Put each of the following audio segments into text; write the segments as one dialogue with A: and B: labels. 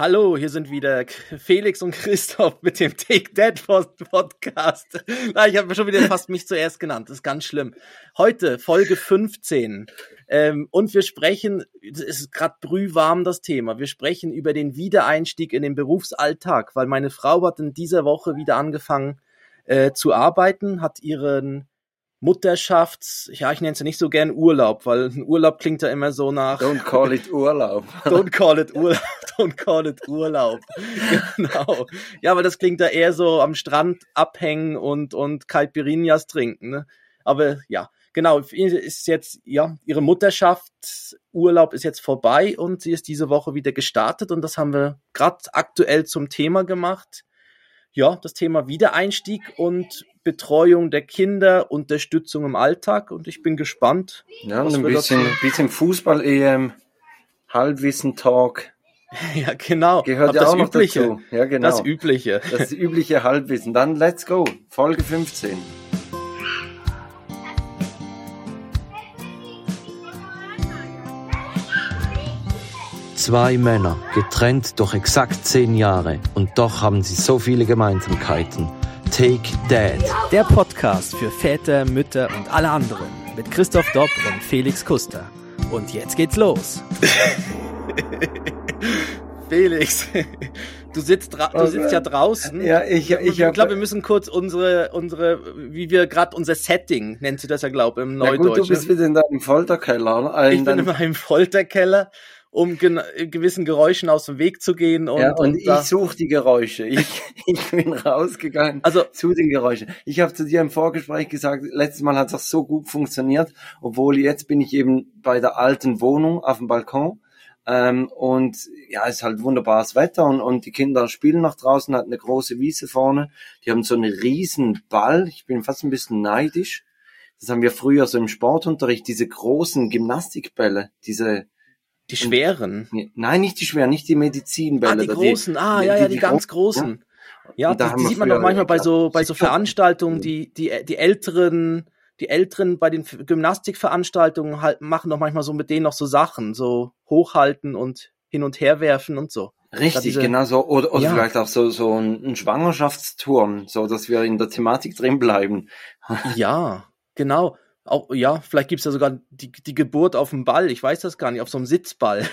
A: Hallo, hier sind wieder Felix und Christoph mit dem Take That Podcast. Nein, ich habe schon wieder fast mich zuerst genannt. Das ist ganz schlimm. Heute Folge 15. Ähm, und wir sprechen, es ist gerade brühwarm das Thema. Wir sprechen über den Wiedereinstieg in den Berufsalltag, weil meine Frau hat in dieser Woche wieder angefangen äh, zu arbeiten, hat ihren Mutterschafts, ja, ich nenne es ja nicht so gern Urlaub, weil ein Urlaub klingt ja immer so nach.
B: Don't call it Urlaub.
A: don't call it Urlaub. Don't call it Urlaub. genau. Ja, aber das klingt da eher so am Strand abhängen und, und Caipirinhas trinken, ne? Aber ja, genau, ist jetzt, ja, ihre Mutterschaftsurlaub ist jetzt vorbei und sie ist diese Woche wieder gestartet und das haben wir gerade aktuell zum Thema gemacht. Ja, das Thema Wiedereinstieg und Betreuung der Kinder, Unterstützung im Alltag und ich bin gespannt.
B: Ja, und ein bisschen, bisschen Fußball-EM, Halbwissen-Talk.
A: Ja, genau.
B: Gehört ja auch noch Übliche. dazu.
A: Ja, genau. Das Übliche.
B: Das übliche Halbwissen. Dann let's go. Folge 15.
C: Zwei Männer, getrennt durch exakt zehn Jahre und doch haben sie so viele Gemeinsamkeiten. Take Dad.
A: Der Podcast für Väter, Mütter und alle anderen mit Christoph Dopp und Felix Kuster. Und jetzt geht's los. Felix, du sitzt, du sitzt ja draußen.
B: Ja, ich, ich,
A: ich glaube, wir müssen kurz unsere, unsere, wie wir gerade unser Setting, nennt sie das ja, glaube im Neudeutsch. Ja gut,
B: du bist wieder in deinem Folterkeller.
A: In ich bin in meinem Folterkeller um gewissen Geräuschen aus dem Weg zu gehen.
B: Und, ja, und, und ich suche die Geräusche. Ich, ich bin rausgegangen also, zu den Geräuschen. Ich habe zu dir im Vorgespräch gesagt, letztes Mal hat das so gut funktioniert, obwohl jetzt bin ich eben bei der alten Wohnung auf dem Balkon. Ähm, und ja, es ist halt wunderbares Wetter und, und die Kinder spielen nach draußen, hat eine große Wiese vorne. Die haben so einen riesen Ball. Ich bin fast ein bisschen neidisch. Das haben wir früher so im Sportunterricht, diese großen Gymnastikbälle, diese
A: die schweren?
B: Nein, nicht die schweren, nicht die Medizinbälle.
A: Ah, die großen, ah, ja, ja, die, die ganz großen. Ja, ja die, die sieht man doch manchmal bei so, bei so Veranstaltungen, die, die, die älteren, die Älteren bei den Gymnastikveranstaltungen halt machen doch manchmal so mit denen noch so Sachen, so hochhalten und hin und her werfen und so.
B: Richtig, diese, genau so. Oder, oder ja. vielleicht auch so, so ein, ein Schwangerschaftsturm, so dass wir in der Thematik drin bleiben.
A: ja, genau auch, ja, vielleicht gibt's ja sogar die, die Geburt auf dem Ball, ich weiß das gar nicht, auf so einem Sitzball.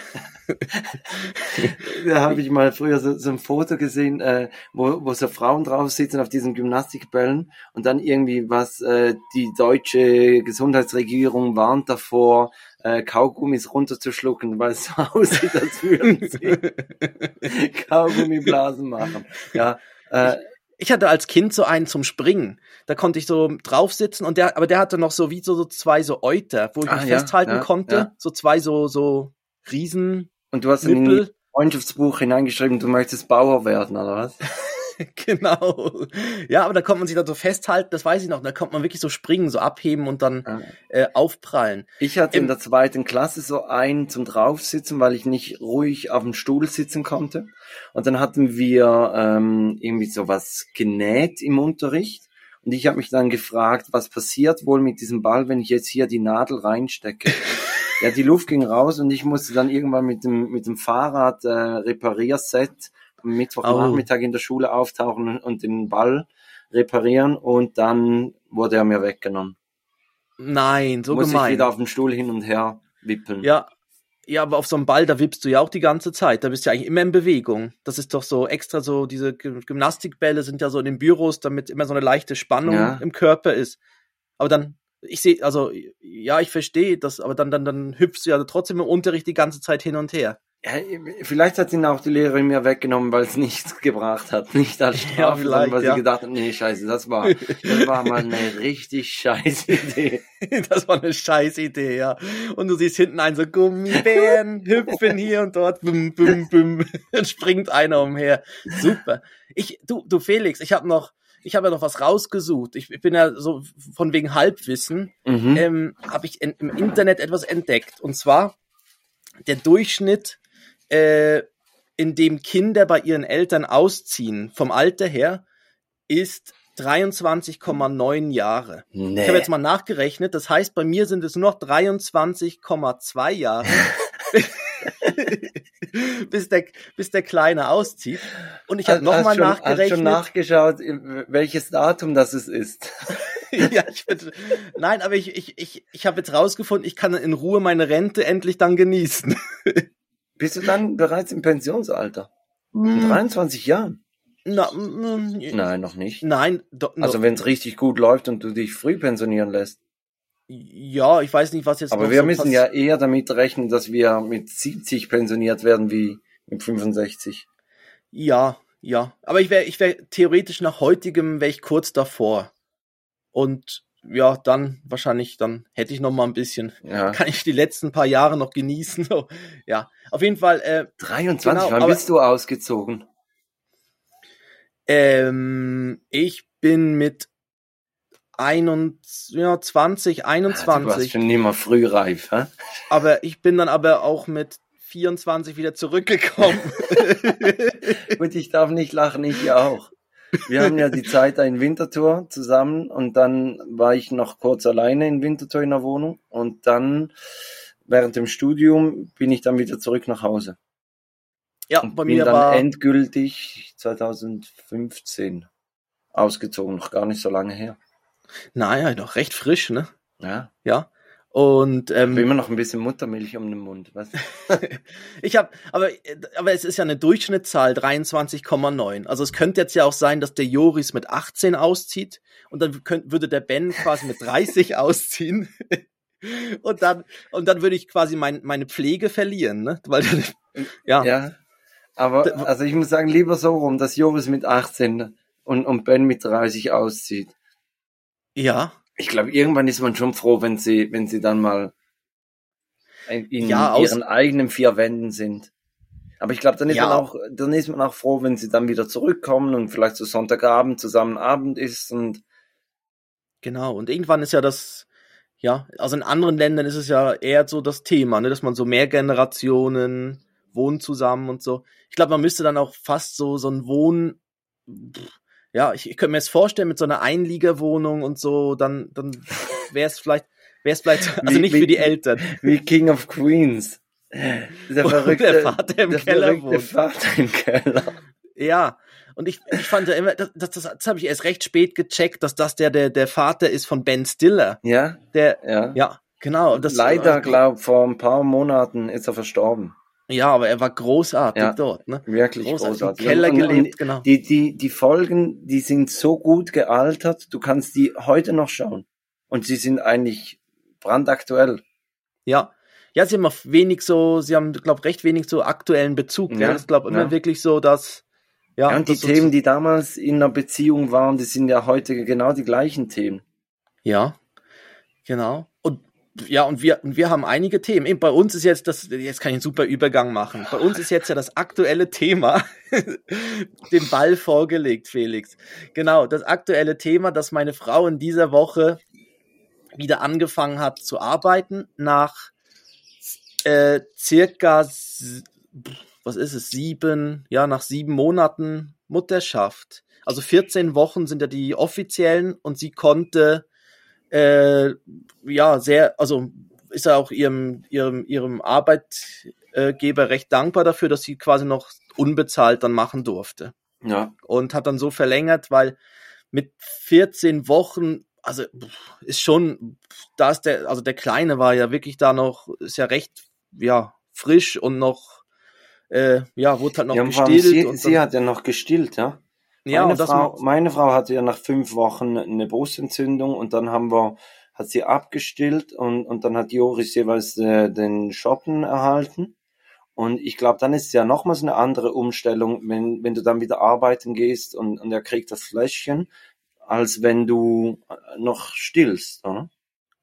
B: da habe ich mal früher so, so ein Foto gesehen, äh, wo, wo so Frauen drauf sitzen auf diesen Gymnastikbällen und dann irgendwie was äh, die deutsche Gesundheitsregierung warnt davor, äh, Kaugummis runterzuschlucken, weil es so aussieht, als würden sie Kaugummiblasen machen. Ja,
A: äh, ich hatte als Kind so einen zum Springen. Da konnte ich so drauf sitzen und der, aber der hatte noch so wie so, so zwei so Euter, wo ich ah, mich ja, festhalten ja, konnte. Ja. So zwei so, so Riesen.
B: Und du hast in ein Freundschaftsbuch hineingeschrieben, du möchtest Bauer werden, oder was?
A: genau. Ja, aber da kommt man sich da so festhalten, das weiß ich noch. Da kommt man wirklich so springen, so abheben und dann ah. äh, aufprallen.
B: Ich hatte ähm, in der zweiten Klasse so einen zum Draufsitzen, weil ich nicht ruhig auf dem Stuhl sitzen konnte. Und dann hatten wir ähm, irgendwie so was genäht im Unterricht. Und ich habe mich dann gefragt, was passiert wohl mit diesem Ball, wenn ich jetzt hier die Nadel reinstecke? ja, die Luft ging raus und ich musste dann irgendwann mit dem, mit dem Fahrrad äh, Reparierset am Mittwochnachmittag oh. in der Schule auftauchen und den Ball reparieren und dann wurde er mir weggenommen.
A: Nein, so Muss gemein. Muss
B: ich wieder auf dem Stuhl hin und her wippeln.
A: Ja, ja, aber auf so einem Ball, da wippst du ja auch die ganze Zeit. Da bist du ja eigentlich immer in Bewegung. Das ist doch so extra so, diese Gymnastikbälle sind ja so in den Büros, damit immer so eine leichte Spannung ja. im Körper ist. Aber dann, ich sehe, also, ja, ich verstehe das, aber dann, dann, dann hüpfst du ja trotzdem im Unterricht die ganze Zeit hin und her.
B: Ja, vielleicht hat ihn auch die Lehrerin mir weggenommen, weil es nichts gebracht hat. Nicht als Strafe, ja, sondern weil ja. sie gedacht hat, nee, scheiße, das war, das war mal eine richtig scheiß Idee.
A: das war eine scheiß Idee, ja. Und du siehst hinten einen so Gummibären hüpfen hier und dort, bum, bum, bum, dann springt einer umher. Super. Ich, du, du Felix, ich habe noch, ich habe ja noch was rausgesucht. Ich, ich bin ja so von wegen Halbwissen, mhm. ähm, habe ich in, im Internet etwas entdeckt. Und zwar der Durchschnitt äh, in dem Kinder bei ihren Eltern ausziehen, vom Alter her, ist 23,9 Jahre. Nee. Ich habe jetzt mal nachgerechnet, das heißt, bei mir sind es nur noch 23,2 Jahre, bis, der, bis der Kleine auszieht. Und ich habe nochmal nachgerechnet. Hast
B: schon nachgeschaut, welches Datum das es ist?
A: ja, ich bin, nein, aber ich, ich, ich, ich habe jetzt rausgefunden, ich kann in Ruhe meine Rente endlich dann genießen.
B: Bist du dann bereits im Pensionsalter? In 23 hm. Jahren?
A: Na, mm,
B: Nein, noch nicht.
A: Nein,
B: do, Also wenn es richtig gut läuft und du dich früh pensionieren lässt.
A: Ja, ich weiß nicht, was jetzt.
B: Aber wir so müssen ja eher damit rechnen, dass wir mit 70 pensioniert werden wie mit 65.
A: Ja, ja. Aber ich wäre, ich wäre theoretisch nach heutigem wäre ich kurz davor. Und ja, dann wahrscheinlich, dann hätte ich noch mal ein bisschen, ja. kann ich die letzten paar Jahre noch genießen. ja, auf jeden Fall. Äh,
B: 23, genau, wann aber, bist du ausgezogen?
A: Ähm, ich bin mit 21, ja, 20, 21. Ah, du
B: warst schon immer frühreif, hä?
A: Aber ich bin dann aber auch mit 24 wieder zurückgekommen.
B: Gut, ich darf nicht lachen, ich ja auch. Wir haben ja die Zeit in Winterthur zusammen und dann war ich noch kurz alleine in Winterthur in der Wohnung und dann während dem Studium bin ich dann wieder zurück nach Hause.
A: Ja, und
B: bei bin mir dann war endgültig 2015 ausgezogen, noch gar nicht so lange her.
A: Naja, doch recht frisch, ne?
B: Ja.
A: Ja. Und ähm,
B: immer noch ein bisschen Muttermilch um den Mund, was?
A: ich habe, aber aber es ist ja eine Durchschnittszahl 23,9. Also es könnte jetzt ja auch sein, dass der Joris mit 18 auszieht und dann könnt, würde der Ben quasi mit 30 ausziehen. und dann und dann würde ich quasi mein, meine Pflege verlieren, ne? Weil
B: ja. Ja. Aber also ich muss sagen, lieber so rum, dass Joris mit 18 und, und Ben mit 30 auszieht.
A: Ja.
B: Ich glaube, irgendwann ist man schon froh, wenn sie, wenn sie dann mal in ja, ihren eigenen vier Wänden sind. Aber ich glaube, dann ist ja. man auch, dann ist man auch froh, wenn sie dann wieder zurückkommen und vielleicht so Sonntagabend zusammen Abend ist und
A: genau. Und irgendwann ist ja das, ja, also in anderen Ländern ist es ja eher so das Thema, ne, dass man so mehr Generationen wohnen zusammen und so. Ich glaube, man müsste dann auch fast so so ein Wohn, ja, ich, ich könnte mir jetzt vorstellen, mit so einer Einliegerwohnung und so, dann, dann wäre es vielleicht, wäre es vielleicht, also wie, nicht wie, für die Eltern.
B: Wie King of Queens. Der verrückte,
A: der Vater im
B: der
A: Keller
B: wohnt. Vater im Keller.
A: Ja, und ich, ich fand ja immer, das, das, das, das habe ich erst recht spät gecheckt, dass das der, der, der Vater ist von Ben Stiller.
B: Ja.
A: Der, ja, ja genau.
B: Das, Leider, äh, glaub, vor ein paar Monaten ist er verstorben.
A: Ja, aber er war großartig
B: ja,
A: dort, ne?
B: Wirklich großartig. großartig.
A: Im Keller gelebt, genau.
B: Die, die, die Folgen, die sind so gut gealtert, du kannst die heute noch schauen. Und sie sind eigentlich brandaktuell.
A: Ja. Ja, sie haben auch wenig so, sie haben, glaube recht wenig so aktuellen Bezug. Ja, Das ist, glaube immer ja. wirklich so, dass,
B: ja. ja und die Themen, die damals in einer Beziehung waren, die sind ja heute genau die gleichen Themen.
A: Ja. Genau ja, und wir, und wir haben einige Themen. Eben bei uns ist jetzt das, jetzt kann ich einen super Übergang machen. Bei uns ist jetzt ja das aktuelle Thema den Ball vorgelegt, Felix. Genau, das aktuelle Thema, dass meine Frau in dieser Woche wieder angefangen hat zu arbeiten nach äh, circa, was ist es, sieben, ja, nach sieben Monaten Mutterschaft. Also 14 Wochen sind ja die offiziellen und sie konnte äh, ja, sehr, also ist er auch ihrem, ihrem, ihrem Arbeitgeber recht dankbar dafür, dass sie quasi noch unbezahlt dann machen durfte.
B: Ja.
A: Und hat dann so verlängert, weil mit 14 Wochen, also ist schon, da ist der, also der Kleine war ja wirklich da noch, ist ja recht, ja, frisch und noch, äh, ja, wurde halt noch
B: ja,
A: gestillt.
B: Sie,
A: und
B: sie hat ja noch gestillt, ja? Ja, meine, Frau, meine Frau hatte ja nach fünf Wochen eine Brustentzündung und dann haben wir, hat sie abgestillt und, und dann hat Joris jeweils äh, den Schoppen erhalten. Und ich glaube, dann ist es ja nochmals eine andere Umstellung, wenn, wenn du dann wieder arbeiten gehst und, und er kriegt das Fläschchen, als wenn du äh, noch stillst, oder?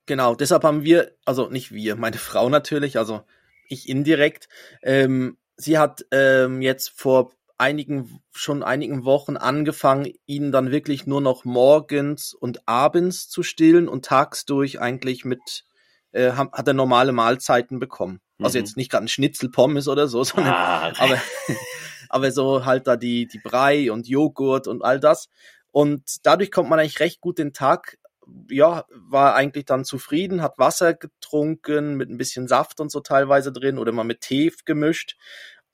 A: Genau, deshalb haben wir, also nicht wir, meine Frau natürlich, also ich indirekt, ähm, sie hat ähm, jetzt vor einigen, schon einigen Wochen angefangen, ihn dann wirklich nur noch morgens und abends zu stillen und tagsdurch eigentlich mit, äh, hat er normale Mahlzeiten bekommen. Also mhm. Also jetzt nicht gerade ein Schnitzelpommes oder so, sondern, ah, aber, aber so halt da die, die Brei und Joghurt und all das. Und dadurch kommt man eigentlich recht gut den Tag ja, war eigentlich dann zufrieden, hat Wasser getrunken mit ein bisschen Saft und so teilweise drin oder mal mit Tee gemischt.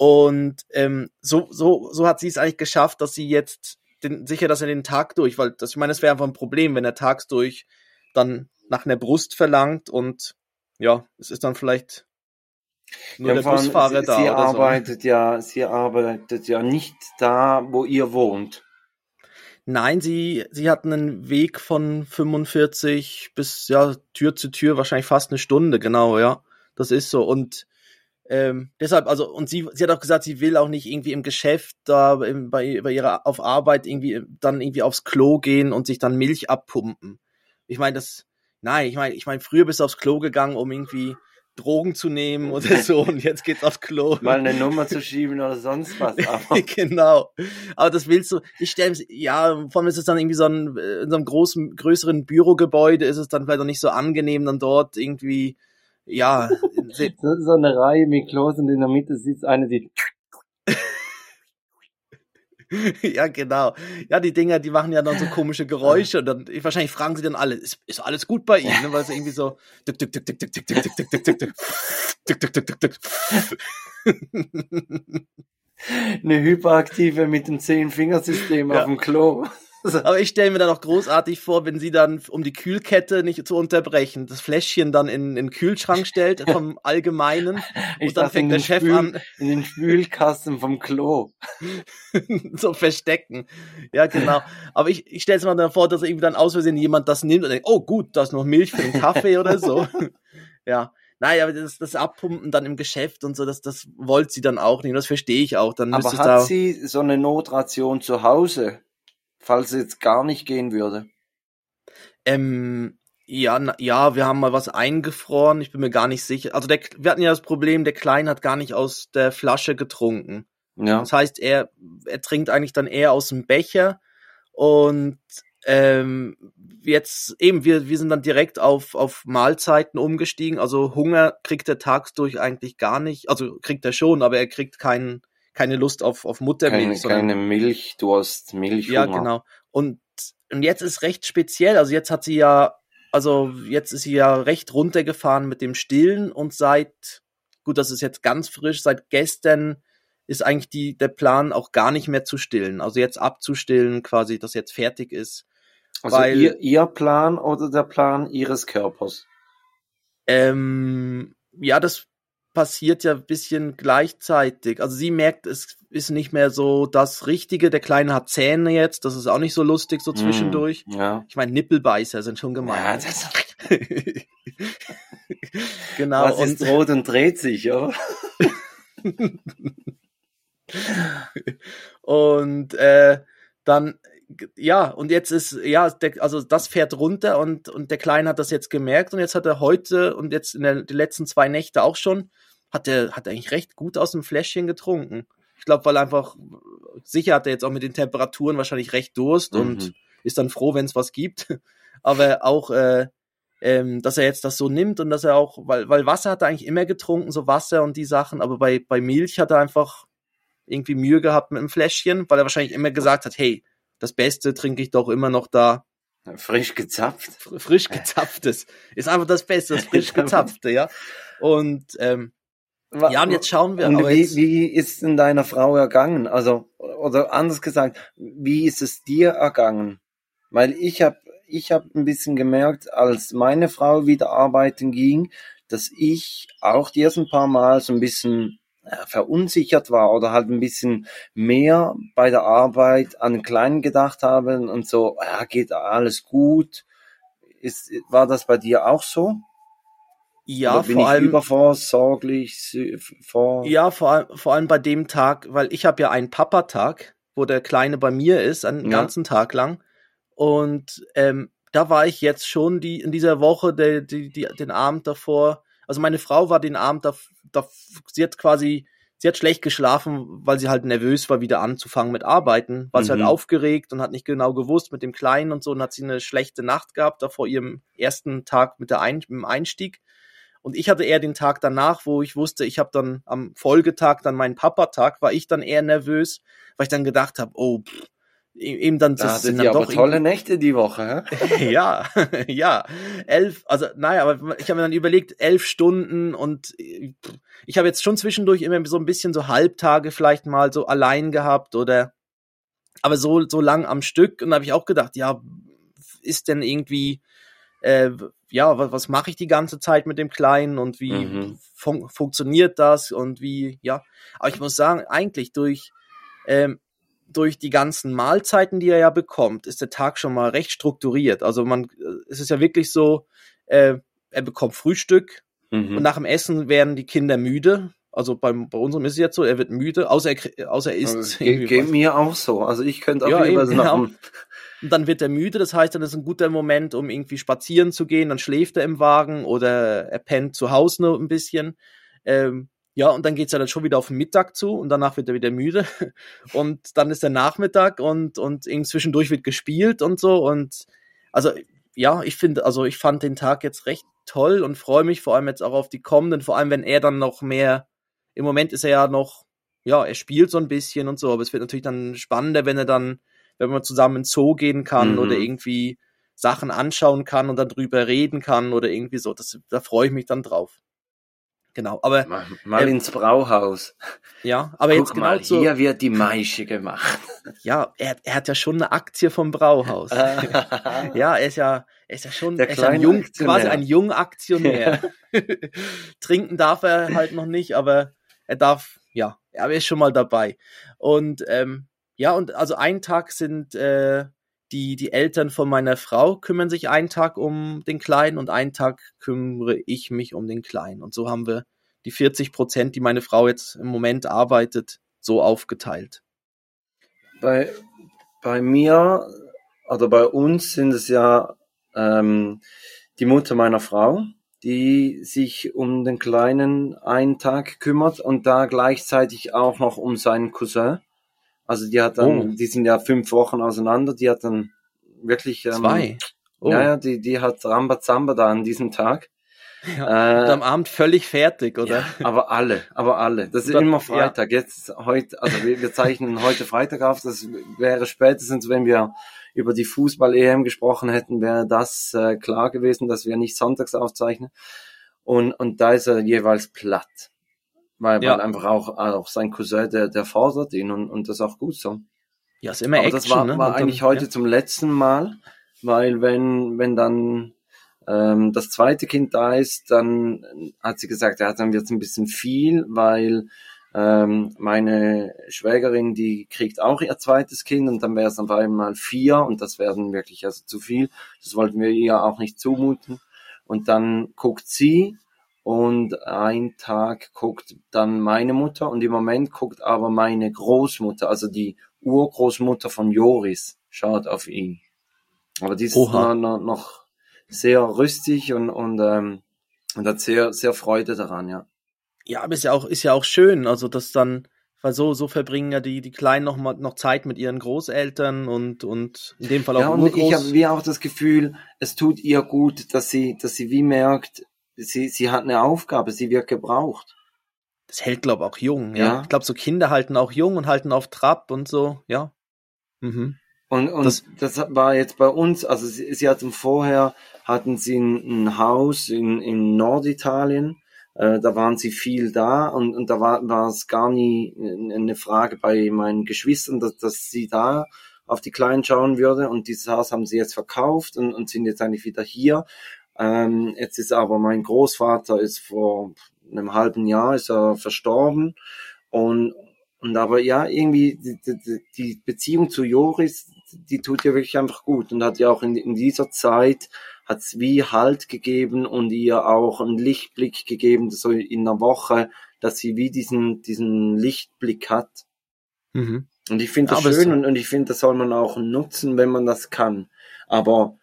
A: Und ähm, so, so, so hat sie es eigentlich geschafft, dass sie jetzt den, sicher, dass er den Tag durch, weil das, ich meine, es wäre einfach ein Problem, wenn er tagsdurch dann nach einer Brust verlangt und ja, es ist dann vielleicht
B: nur ja, der Busfahrer sie, da. Sie arbeitet so. ja, sie arbeitet ja nicht da, wo ihr wohnt.
A: Nein, sie, sie hat einen Weg von 45 bis ja Tür zu Tür, wahrscheinlich fast eine Stunde, genau, ja. Das ist so. Und ähm, deshalb, also, und sie, sie hat auch gesagt, sie will auch nicht irgendwie im Geschäft da im, bei, bei ihrer auf Arbeit irgendwie dann irgendwie aufs Klo gehen und sich dann Milch abpumpen. Ich meine, das, nein, ich meine, ich meine, früher bist du aufs Klo gegangen, um irgendwie Drogen zu nehmen oder so und jetzt geht's aufs Klo.
B: Mal eine Nummer zu schieben oder sonst was.
A: Aber. genau. Aber das willst du, ich stelle ja, vor allem ist es dann irgendwie so ein, in so einem großen, größeren Bürogebäude ist es dann vielleicht auch nicht so angenehm, dann dort irgendwie, ja.
B: so, so eine Reihe mit Klos und in der Mitte sitzt eine, die
A: ja, genau. Ja, die Dinger, die machen ja dann so komische Geräusche und dann wahrscheinlich fragen sie dann alle, ist, ist alles gut bei ihnen, ne? weil sie irgendwie so
B: Eine hyperaktive mit dem Zehn-Fingersystem ja. auf dem Klo.
A: Aber ich stelle mir dann auch großartig vor, wenn sie dann, um die Kühlkette nicht zu unterbrechen, das Fläschchen dann in, in den Kühlschrank stellt vom Allgemeinen
B: ich und dann fängt der Chef Spül, an. In den Spülkasten vom Klo.
A: so verstecken. Ja, genau. Aber ich, ich stelle es mir dann vor, dass irgendwie dann aus Versehen jemand das nimmt und denkt, oh gut, da ist noch Milch für den Kaffee oder so. ja. Naja, aber das, das Abpumpen dann im Geschäft und so, das, das wollte sie dann auch nicht. Das verstehe ich auch. Dann
B: aber hat sie so eine Notration zu Hause? Falls es jetzt gar nicht gehen würde?
A: Ähm, ja, na, ja, wir haben mal was eingefroren. Ich bin mir gar nicht sicher. Also der, wir hatten ja das Problem, der Klein hat gar nicht aus der Flasche getrunken. Ja. Das heißt, er, er trinkt eigentlich dann eher aus dem Becher und ähm, jetzt eben, wir, wir sind dann direkt auf, auf Mahlzeiten umgestiegen. Also Hunger kriegt er tagsdurch eigentlich gar nicht. Also kriegt er schon, aber er kriegt keinen keine Lust auf, auf Muttermilch.
B: Keine, sondern, keine Milch, du hast Milch.
A: Ja, genau. Und, und jetzt ist recht speziell. Also jetzt hat sie ja, also jetzt ist sie ja recht runtergefahren mit dem Stillen und seit, gut, das ist jetzt ganz frisch, seit gestern ist eigentlich die, der Plan auch gar nicht mehr zu stillen. Also jetzt abzustillen, quasi, dass jetzt fertig ist.
B: Also weil, ihr, ihr Plan oder der Plan ihres Körpers?
A: Ähm, ja, das passiert ja ein bisschen gleichzeitig. Also sie merkt, es ist nicht mehr so das Richtige. Der Kleine hat Zähne jetzt, das ist auch nicht so lustig so mm, zwischendurch. Mm, ja. Ich meine, Nippelbeißer sind schon gemein. Ja, das
B: genau. Was ist und, rot und dreht sich, oder?
A: und äh, dann ja, und jetzt ist, ja, der, also das fährt runter und, und der Kleine hat das jetzt gemerkt und jetzt hat er heute und jetzt in der, die letzten zwei Nächte auch schon, hat er, hat er eigentlich recht gut aus dem Fläschchen getrunken. Ich glaube, weil einfach, sicher hat er jetzt auch mit den Temperaturen wahrscheinlich recht Durst mhm. und ist dann froh, wenn es was gibt. Aber auch, äh, ähm, dass er jetzt das so nimmt und dass er auch, weil, weil Wasser hat er eigentlich immer getrunken, so Wasser und die Sachen, aber bei, bei Milch hat er einfach irgendwie Mühe gehabt mit dem Fläschchen, weil er wahrscheinlich immer gesagt hat, hey, das Beste trinke ich doch immer noch da.
B: Frisch gezapft.
A: Frisch gezapftes. Ist einfach das Beste, das frisch gezapfte, ja. Und ähm, ja, und jetzt schauen wir.
B: Und wie, wie ist denn deiner Frau ergangen? Also, oder anders gesagt, wie ist es dir ergangen? Weil ich habe ich hab ein bisschen gemerkt, als meine Frau wieder arbeiten ging, dass ich auch die ersten paar Mal so ein bisschen verunsichert war oder halt ein bisschen mehr bei der Arbeit an den Kleinen gedacht habe und so, ja, geht alles gut. Ist, war das bei dir auch so?
A: Ja, vor allem
B: übervorsorglich
A: vor. Ja, vor allem vor allem bei dem Tag, weil ich habe ja einen Papa-Tag, wo der Kleine bei mir ist, einen ja. ganzen Tag lang. Und ähm, da war ich jetzt schon die in dieser Woche, der, die, die, den Abend davor also meine Frau war den Abend da, da sie hat quasi, sie hat schlecht geschlafen, weil sie halt nervös war, wieder anzufangen mit Arbeiten, war mhm. sie halt mhm. aufgeregt und hat nicht genau gewusst mit dem Kleinen und so und hat sie eine schlechte Nacht gehabt, da vor ihrem ersten Tag mit, der Ein mit dem Einstieg. Und ich hatte eher den Tag danach, wo ich wusste, ich habe dann am Folgetag dann meinen Papa-Tag, war ich dann eher nervös, weil ich dann gedacht habe, oh, pff, eben dann
B: Da
A: das
B: hattet
A: sind dann doch
B: tolle Nächte die Woche, hä?
A: ja, ja, elf, also naja, aber ich habe mir dann überlegt, elf Stunden und äh, ich habe jetzt schon zwischendurch immer so ein bisschen so Halbtage vielleicht mal so allein gehabt oder aber so so lang am Stück und da habe ich auch gedacht, ja, ist denn irgendwie äh, ja, was, was mache ich die ganze Zeit mit dem Kleinen und wie
B: Mhm.
A: fun funktioniert das und wie, ja. Aber ich muss sagen, eigentlich durch, ähm, durch die ganzen Mahlzeiten, die er ja bekommt, ist der Tag schon mal recht strukturiert. Also man, es ist ja wirklich so, äh, er bekommt Frühstück
B: Mhm.
A: und nach dem Essen werden die Kinder müde. Also beim, bei unserem ist es jetzt so, er wird müde, außer er, außer er isst.
B: Also, geht mir auch so. Also ich könnte auch
A: Ja,
B: jeweils
A: eben,
B: nach dem,
A: Und dann wird er müde, das heißt, dann ist ein guter Moment, um irgendwie spazieren zu gehen, dann schläft er im Wagen oder er pennt zu Hause nur ein bisschen. Ähm, ja, und dann geht's ja dann schon wieder auf den Mittag zu und danach wird er wieder müde. Und dann ist der Nachmittag und, und irgendwie zwischendurch wird gespielt und so. Und also, ja, ich finde, also ich fand den Tag jetzt recht toll und freue mich vor allem jetzt auch auf die kommenden, vor allem wenn er dann noch mehr, im Moment ist er ja noch, ja, er spielt so ein bisschen und so, aber es wird natürlich dann spannender, wenn er dann, wenn man zusammen in den Zoo gehen kann
B: Mhm.
A: oder irgendwie Sachen anschauen kann und dann drüber reden kann oder irgendwie so. Das, da freue ich mich dann drauf. Genau, aber
B: mal, mal
A: Ähm,
B: ins Brauhaus.
A: ja, aber
B: Guck
A: jetzt genau
B: mal,
A: zu,
B: hier wird die Maische gemacht.
A: ja, er, er hat ja schon eine Aktie vom Brauhaus. Ja, er ist ja, er ist ja schon
B: Der
A: er ist ein jung, quasi ein junger Aktionär. Trinken darf er halt noch nicht, aber er darf, ja, aber er ist schon mal dabei. Und ähm, ja, und also einen Tag sind äh, die, die Eltern von meiner Frau kümmern sich einen Tag um den Kleinen und einen Tag kümmere ich mich um den Kleinen. Und so haben wir die 40 Prozent, die meine Frau jetzt im Moment arbeitet, so aufgeteilt.
B: bei, bei mir oder bei uns sind es ja ähm, die Mutter meiner Frau, die sich um den Kleinen einen Tag kümmert und da gleichzeitig auch noch um seinen Cousin. Also die hat dann,
A: Oh.
B: die sind ja fünf Wochen auseinander, die hat dann wirklich ähm,
A: Zwei. Oh,
B: Ja, ja, die, die hat Rambazamba da an diesem Tag.
A: ja. Und
B: Äh,
A: am Abend völlig fertig, oder?
B: ja, aber alle, aber alle. Das ist
A: Dann-
B: immer Freitag. Jetzt, heute, also wir, wir zeichnen heute Freitag auf. Das wäre spätestens, wenn wir über die Fußball-EM gesprochen hätten, wäre das äh, klar gewesen, dass wir nicht sonntags aufzeichnen. Und, und da ist er jeweils platt. Weil,
A: Ja.
B: weil einfach auch, auch sein Cousin, der, der fordert ihn und, und das auch gut so.
A: Ja, ist immer
B: Aber
A: Action,
B: das war,
A: ne?
B: war
A: dann-
B: eigentlich heute
A: ja.
B: zum letzten Mal, weil wenn, wenn dann ähm, das zweite Kind da ist, dann hat sie gesagt, ja, dann wird es ein bisschen viel, weil ähm, meine Schwägerin, die kriegt auch ihr zweites Kind und dann wäre es auf einmal vier und das werden wirklich also zu viel. Das wollten wir ihr auch nicht zumuten. Und dann guckt sie und ein Tag guckt dann meine Mutter und im Moment guckt aber meine Großmutter, also die Urgroßmutter von Joris, schaut auf ihn. Aber die ist noch, noch, sehr rüstig und, und, ähm, und hat sehr, sehr Freude daran, ja.
A: Ja, aber ist ja auch, ist ja auch schön, also dass dann, weil so, so verbringen ja die, die Kleinen noch mal, noch Zeit mit ihren Großeltern und, und in dem Fall auch
B: Ja, und ich
A: Urgroß.
B: habe wie auch das Gefühl, es tut ihr gut, dass sie, dass sie wie merkt, sie, sie hat eine Aufgabe, sie wird gebraucht.
A: das hält, glaube auch jung, ja.
B: Ja.
A: Ich glaube, so Kinder halten auch jung und halten auf Trab und so, ja. Mhm.
B: Und, und
A: Das-
B: das, war jetzt bei uns, also sie, sie hatten vorher, hatten sie ein, ein Haus in, in Norditalien, äh, da waren sie viel da und, und da war, war es gar nie eine Frage bei meinen Geschwistern, dass, dass sie da auf die Kleinen schauen würde und dieses Haus haben sie jetzt verkauft und, und sind jetzt eigentlich wieder hier. Ähm, jetzt ist aber mein Großvater ist vor einem halben Jahr ist er verstorben und und aber ja, irgendwie die, die, Beziehung zu Joris, die tut ja wirklich einfach gut und hat ja auch in, in dieser Zeit hat's wie Halt gegeben und ihr auch einen Lichtblick gegeben, so in einer Woche, dass sie wie diesen diesen Lichtblick hat.
A: Mhm.
B: Und ich finde das
A: aber
B: schön und, und ich finde, das soll man auch nutzen, wenn man das kann. Aber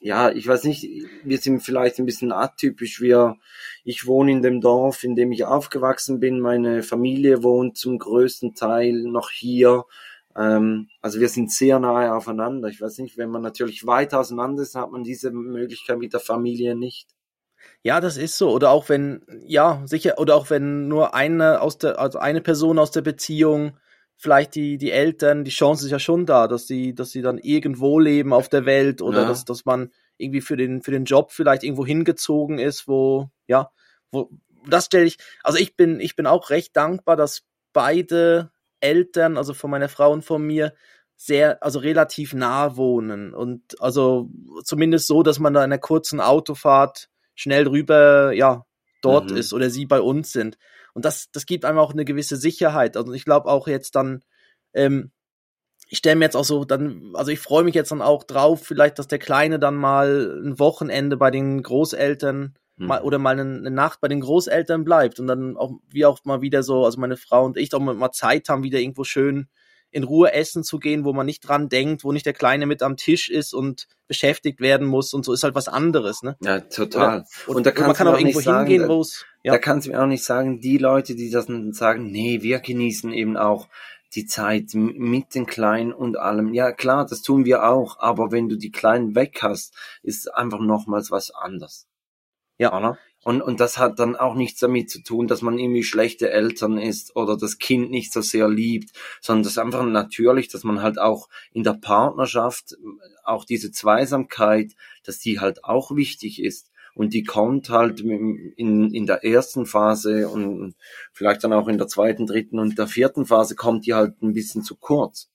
B: ja, ich weiß nicht, wir sind vielleicht ein bisschen atypisch. Wir, ich wohne in dem Dorf, in dem ich aufgewachsen bin. Meine Familie wohnt zum größten Teil noch hier. Ähm, also wir sind sehr nahe aufeinander. Ich weiß nicht, wenn man natürlich weit auseinander ist, hat man diese Möglichkeit mit der Familie nicht.
A: Ja, das ist so. Oder auch wenn, ja, sicher, oder auch wenn nur eine aus der, also eine Person aus der Beziehung vielleicht die, die Eltern, die Chance ist ja schon da, dass sie, dass sie dann irgendwo leben auf der Welt oder
B: Ja.
A: dass, dass man irgendwie für den, für den Job vielleicht irgendwo hingezogen ist, wo, ja, wo, das stelle ich, also ich bin, ich bin auch recht dankbar, dass beide Eltern, also von meiner Frau und von mir, sehr, also relativ nah wohnen und also zumindest so, dass man da in einer kurzen Autofahrt schnell rüber, ja, dort
B: Mhm.
A: ist oder sie bei uns sind. Und das, das gibt einem auch eine gewisse Sicherheit. Also ich glaube auch jetzt dann, ähm, ich stelle mir jetzt auch so dann, also ich freue mich jetzt dann auch drauf, vielleicht, dass der Kleine dann mal ein Wochenende bei den Großeltern
B: Mhm.
A: mal, oder mal eine, eine Nacht bei den Großeltern bleibt und dann auch, wie auch mal wieder so, also meine Frau und ich auch mal, mal Zeit haben, wieder irgendwo schön in Ruhe essen zu gehen, wo man nicht dran denkt, wo nicht der Kleine mit am Tisch ist und beschäftigt werden muss und so ist halt was anderes, ne?
B: Ja, total.
A: Und,
B: Und da
A: man
B: kannst
A: kann
B: du
A: auch
B: auch
A: irgendwo
B: sagen,
A: hingehen, wo es, ja.
B: Da kannst du mir auch nicht sagen, die Leute, die das dann sagen, nee, wir genießen eben auch die Zeit mit den Kleinen und allem. Ja, klar, das tun wir auch, aber wenn du die Kleinen weg hast, ist einfach nochmals was anderes.
A: Ja.
B: Oder? Und, und das hat dann auch nichts damit zu tun, dass man irgendwie schlechte Eltern ist oder das Kind nicht so sehr liebt, sondern das ist einfach natürlich, dass man halt auch in der Partnerschaft auch diese Zweisamkeit, dass die halt auch wichtig ist. Und die kommt halt in, in der ersten Phase und vielleicht dann auch in der zweiten, dritten und der vierten Phase kommt die halt ein bisschen zu kurz.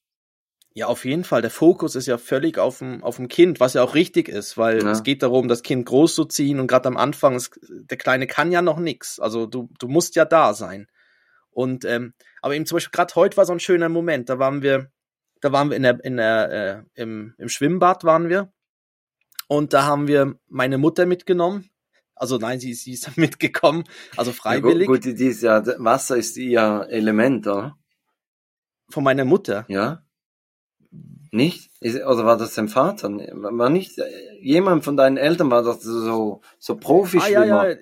A: Ja, auf jeden Fall. Der Fokus ist ja völlig auf dem, auf dem Kind, was ja auch richtig ist, weil
B: Ja.
A: es geht darum, das Kind groß zu ziehen und gerade am Anfang, ist, der Kleine kann ja noch nix. Also du, du musst ja da sein. Und ähm, aber eben zum Beispiel gerade heute war so ein schöner Moment. Da waren wir, da waren wir in der, in der, äh, im, im Schwimmbad waren wir und da haben wir meine Mutter mitgenommen. Also nein, sie, sie ist mitgekommen, also freiwillig
B: Ja, gut, gut, die ist ja, Wasser ist ihr Element, oder?
A: von meiner Mutter.
B: Ja? Nicht? Oder war das dein Vater? War nicht jemand von deinen Eltern war das so so
A: Ah,
B: Profischwimmer?
A: ja, ja.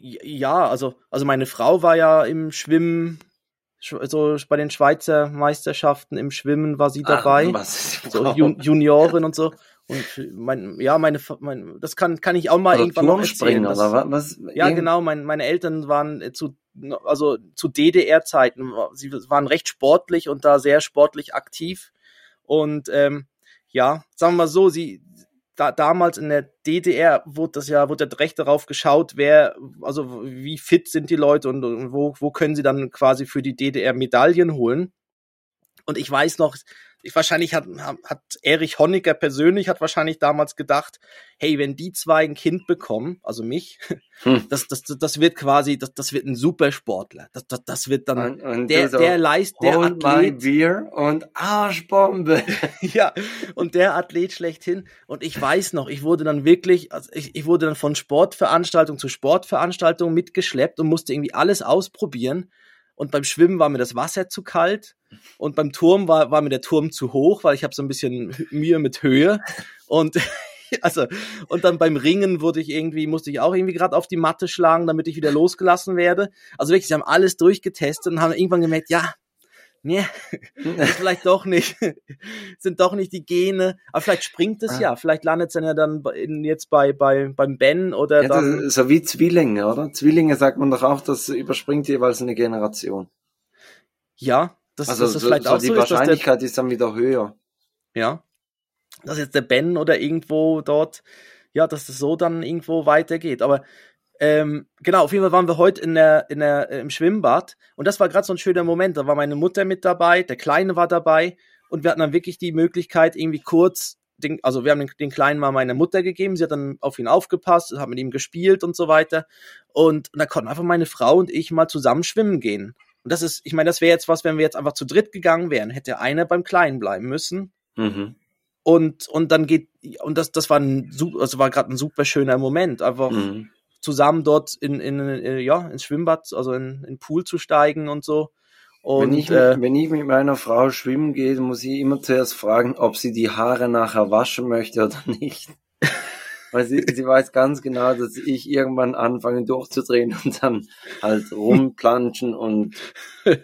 A: Ja, also, also meine Frau war ja im Schwimmen, sch- so bei den Schweizer Meisterschaften im Schwimmen war sie dabei.
B: die
A: so
B: Frau?
A: Jun Juniorin und so. Und mein, ja, meine, mein, das kann, kann ich auch mal
B: oder
A: irgendwann noch erzählen.
B: Oder wa- was?
A: ja, genau. Mein, meine Eltern waren äh, zu, also zu DDR-Zeiten, sie waren recht sportlich und da sehr sportlich aktiv. Und ähm, ja, sagen wir mal so, sie da, damals in der DDR wurde das ja, wurde recht darauf geschaut, wer, also wie fit sind die Leute und, und wo, wo können sie dann quasi für die DDR Medaillen holen. Und ich weiß noch, ich wahrscheinlich hat, hat Erich Honecker persönlich hat wahrscheinlich damals gedacht, hey, wenn die zwei ein Kind bekommen, also mich,
B: Hm.
A: das, das, das wird quasi, das, das wird ein Supersportler. Das, das, das wird dann
B: Und, und
A: der,
B: so,
A: der Leist, der Athlet,
B: beer und Arschbombe.
A: ja, und der Athlet schlechthin. Und ich weiß noch, ich wurde dann wirklich, also ich, ich wurde dann von Sportveranstaltung zu Sportveranstaltung mitgeschleppt und musste irgendwie alles ausprobieren. Und beim Schwimmen war mir das Wasser zu kalt und beim Turm war, war mir der Turm zu hoch, weil ich habe so ein bisschen Mühe mit Höhe. Und also und dann beim Ringen wurde ich irgendwie musste ich auch irgendwie gerade auf die Matte schlagen, damit ich wieder losgelassen werde. Also wirklich, sie haben alles durchgetestet und haben irgendwann gemerkt, ja, nee, ist vielleicht doch nicht, sind doch nicht die Gene, aber vielleicht springt es
B: Ah.
A: ja, vielleicht landet es dann ja dann in, jetzt bei, bei, beim Ben oder
B: Ja,
A: dann,
B: ist so wie Zwillinge, oder? Zwillinge sagt man doch auch, das überspringt jeweils eine Generation.
A: ja, das,
B: Also
A: das ist
B: so,
A: vielleicht
B: so
A: auch
B: die
A: so ist, dass der,
B: Wahrscheinlichkeit ist dann wieder höher.
A: ja, dass jetzt der Ben oder irgendwo dort, ja, dass das so dann irgendwo weitergeht, aber ähm, genau, auf jeden Fall waren wir heute in der, in der, äh, im Schwimmbad und das war gerade so ein schöner Moment. Da war meine Mutter mit dabei, der Kleine war dabei und wir hatten dann wirklich die Möglichkeit, irgendwie kurz, den, also wir haben den, den Kleinen mal meiner Mutter gegeben, sie hat dann auf ihn aufgepasst, hat mit ihm gespielt und so weiter. Und, und da konnten einfach meine Frau und ich mal zusammen schwimmen gehen. Und das ist, ich meine, das wäre jetzt was, wenn wir jetzt einfach zu dritt gegangen wären, hätte einer beim Kleinen bleiben müssen.
B: Mhm.
A: Und, und dann geht, und das, das war ein, su- also war gerade ein super schöner Moment, einfach
B: Mhm.
A: Zusammen dort in, in, äh, ja, ins Schwimmbad, also in, in den Pool zu steigen und so. Und
B: wenn, ich,
A: äh,
B: mit- wenn ich mit meiner Frau schwimmen gehe, muss ich immer zuerst fragen, ob sie die Haare nachher waschen möchte oder nicht. Weil sie, sie weiß ganz genau, dass ich irgendwann anfange durchzudrehen und dann halt rumplanschen und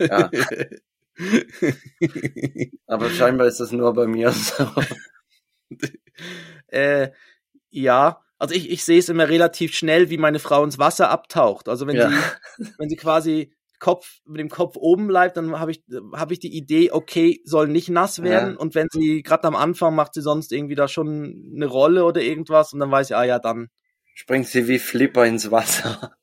B: ja. Aber scheinbar ist das nur bei mir so.
A: äh, ja, also ich, ich sehe es immer relativ schnell, wie meine Frau ins Wasser abtaucht. Also wenn
B: Ja.
A: sie, wenn sie quasi Kopf mit dem Kopf oben bleibt, dann habe ich habe ich die Idee, okay, soll nicht nass werden
B: Ja.
A: und wenn sie gerade am Anfang macht sie sonst irgendwie da schon eine Rolle oder irgendwas und dann weiß ich, ah ja, dann
B: Springt sie wie Flipper ins Wasser.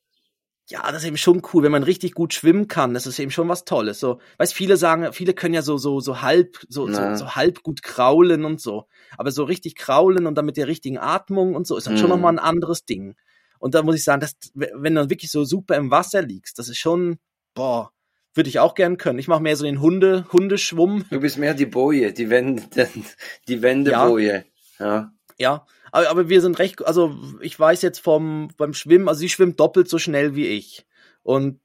A: Ja, das ist eben schon cool, wenn man richtig gut schwimmen kann. Das ist eben schon was Tolles. So, weißt, viele sagen, viele können ja so so so halb so so, so halb gut kraulen und so, aber so richtig kraulen und dann mit der richtigen Atmung und so ist dann schon
B: Mhm.
A: noch mal ein anderes Ding. Und da muss ich sagen, dass wenn du dann wirklich so super im Wasser liegst, das ist schon boah, würde ich auch gern können. Ich mache mehr so den Hunde Hundeschwumm.
B: Du bist mehr die Boje, die Wende, die Wendeboje. Ja.
A: Ja, aber, aber wir sind recht, also ich weiß jetzt vom beim Schwimmen, also sie schwimmt doppelt so schnell wie ich. Und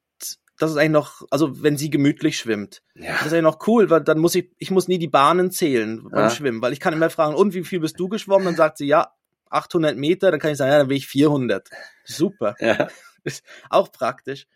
A: das ist eigentlich noch, also wenn sie gemütlich schwimmt.
B: Ja.
A: Das ist eigentlich noch cool, weil dann muss ich, ich muss nie die Bahnen zählen beim
B: Ja.
A: Schwimmen, weil ich kann immer fragen, und wie viel bist du geschwommen? Dann sagt sie, ja, 800 Meter, dann kann ich sagen, ja, dann will ich 400. Super.
B: Ja.
A: Ist auch praktisch.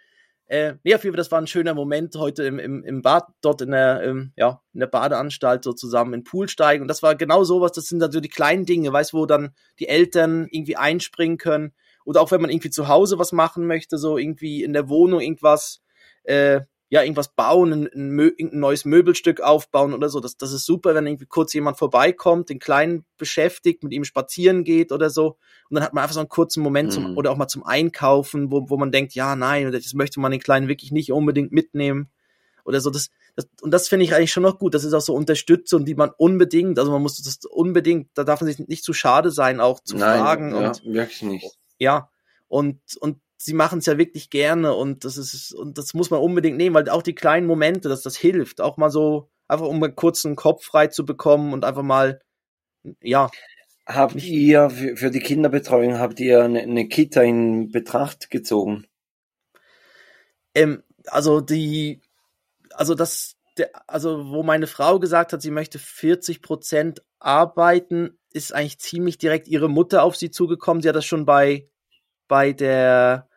A: Äh, nee, auf jeden Fall, das war ein schöner Moment heute im, im, im Bad, dort in der, ähm, ja, in der Badeanstalt so zusammen in den Pool steigen. Und das war genau sowas, das sind dann so die kleinen Dinge, weißt wo dann die Eltern irgendwie einspringen können. Oder auch wenn man irgendwie zu Hause was machen möchte, so irgendwie in der Wohnung irgendwas, äh, ja, irgendwas bauen, ein, ein, irgendein neues Möbelstück aufbauen oder so. Das, das ist super, wenn irgendwie kurz jemand vorbeikommt, den Kleinen beschäftigt, mit ihm spazieren geht oder so. Und dann hat man einfach so einen kurzen Moment zum,
B: Mhm.
A: oder auch mal zum Einkaufen, wo, wo man denkt, ja, nein, das möchte man den Kleinen wirklich nicht unbedingt mitnehmen. Oder so, das, das und das finde ich eigentlich schon noch gut. Das ist auch so Unterstützung, die man unbedingt, also man muss das unbedingt, da darf man sich nicht zu schade sein, auch zu
B: Nein,
A: fragen
B: ja,
A: und
B: wirklich nicht.
A: ja, und, und sie machen es ja wirklich gerne und das ist, und das muss man unbedingt nehmen, weil auch die kleinen Momente, dass das hilft, auch mal so, einfach um mal kurz einen Kopf frei zu bekommen und einfach mal, ja,
B: Habt ihr für, für die Kinderbetreuung habt ihr eine, eine Kita in Betracht gezogen?
A: ähm, also die, also das, der, also wo meine Frau gesagt hat, sie möchte 40 Prozent arbeiten, ist eigentlich ziemlich direkt ihre Mutter auf sie zugekommen. Sie hat das schon bei, bei der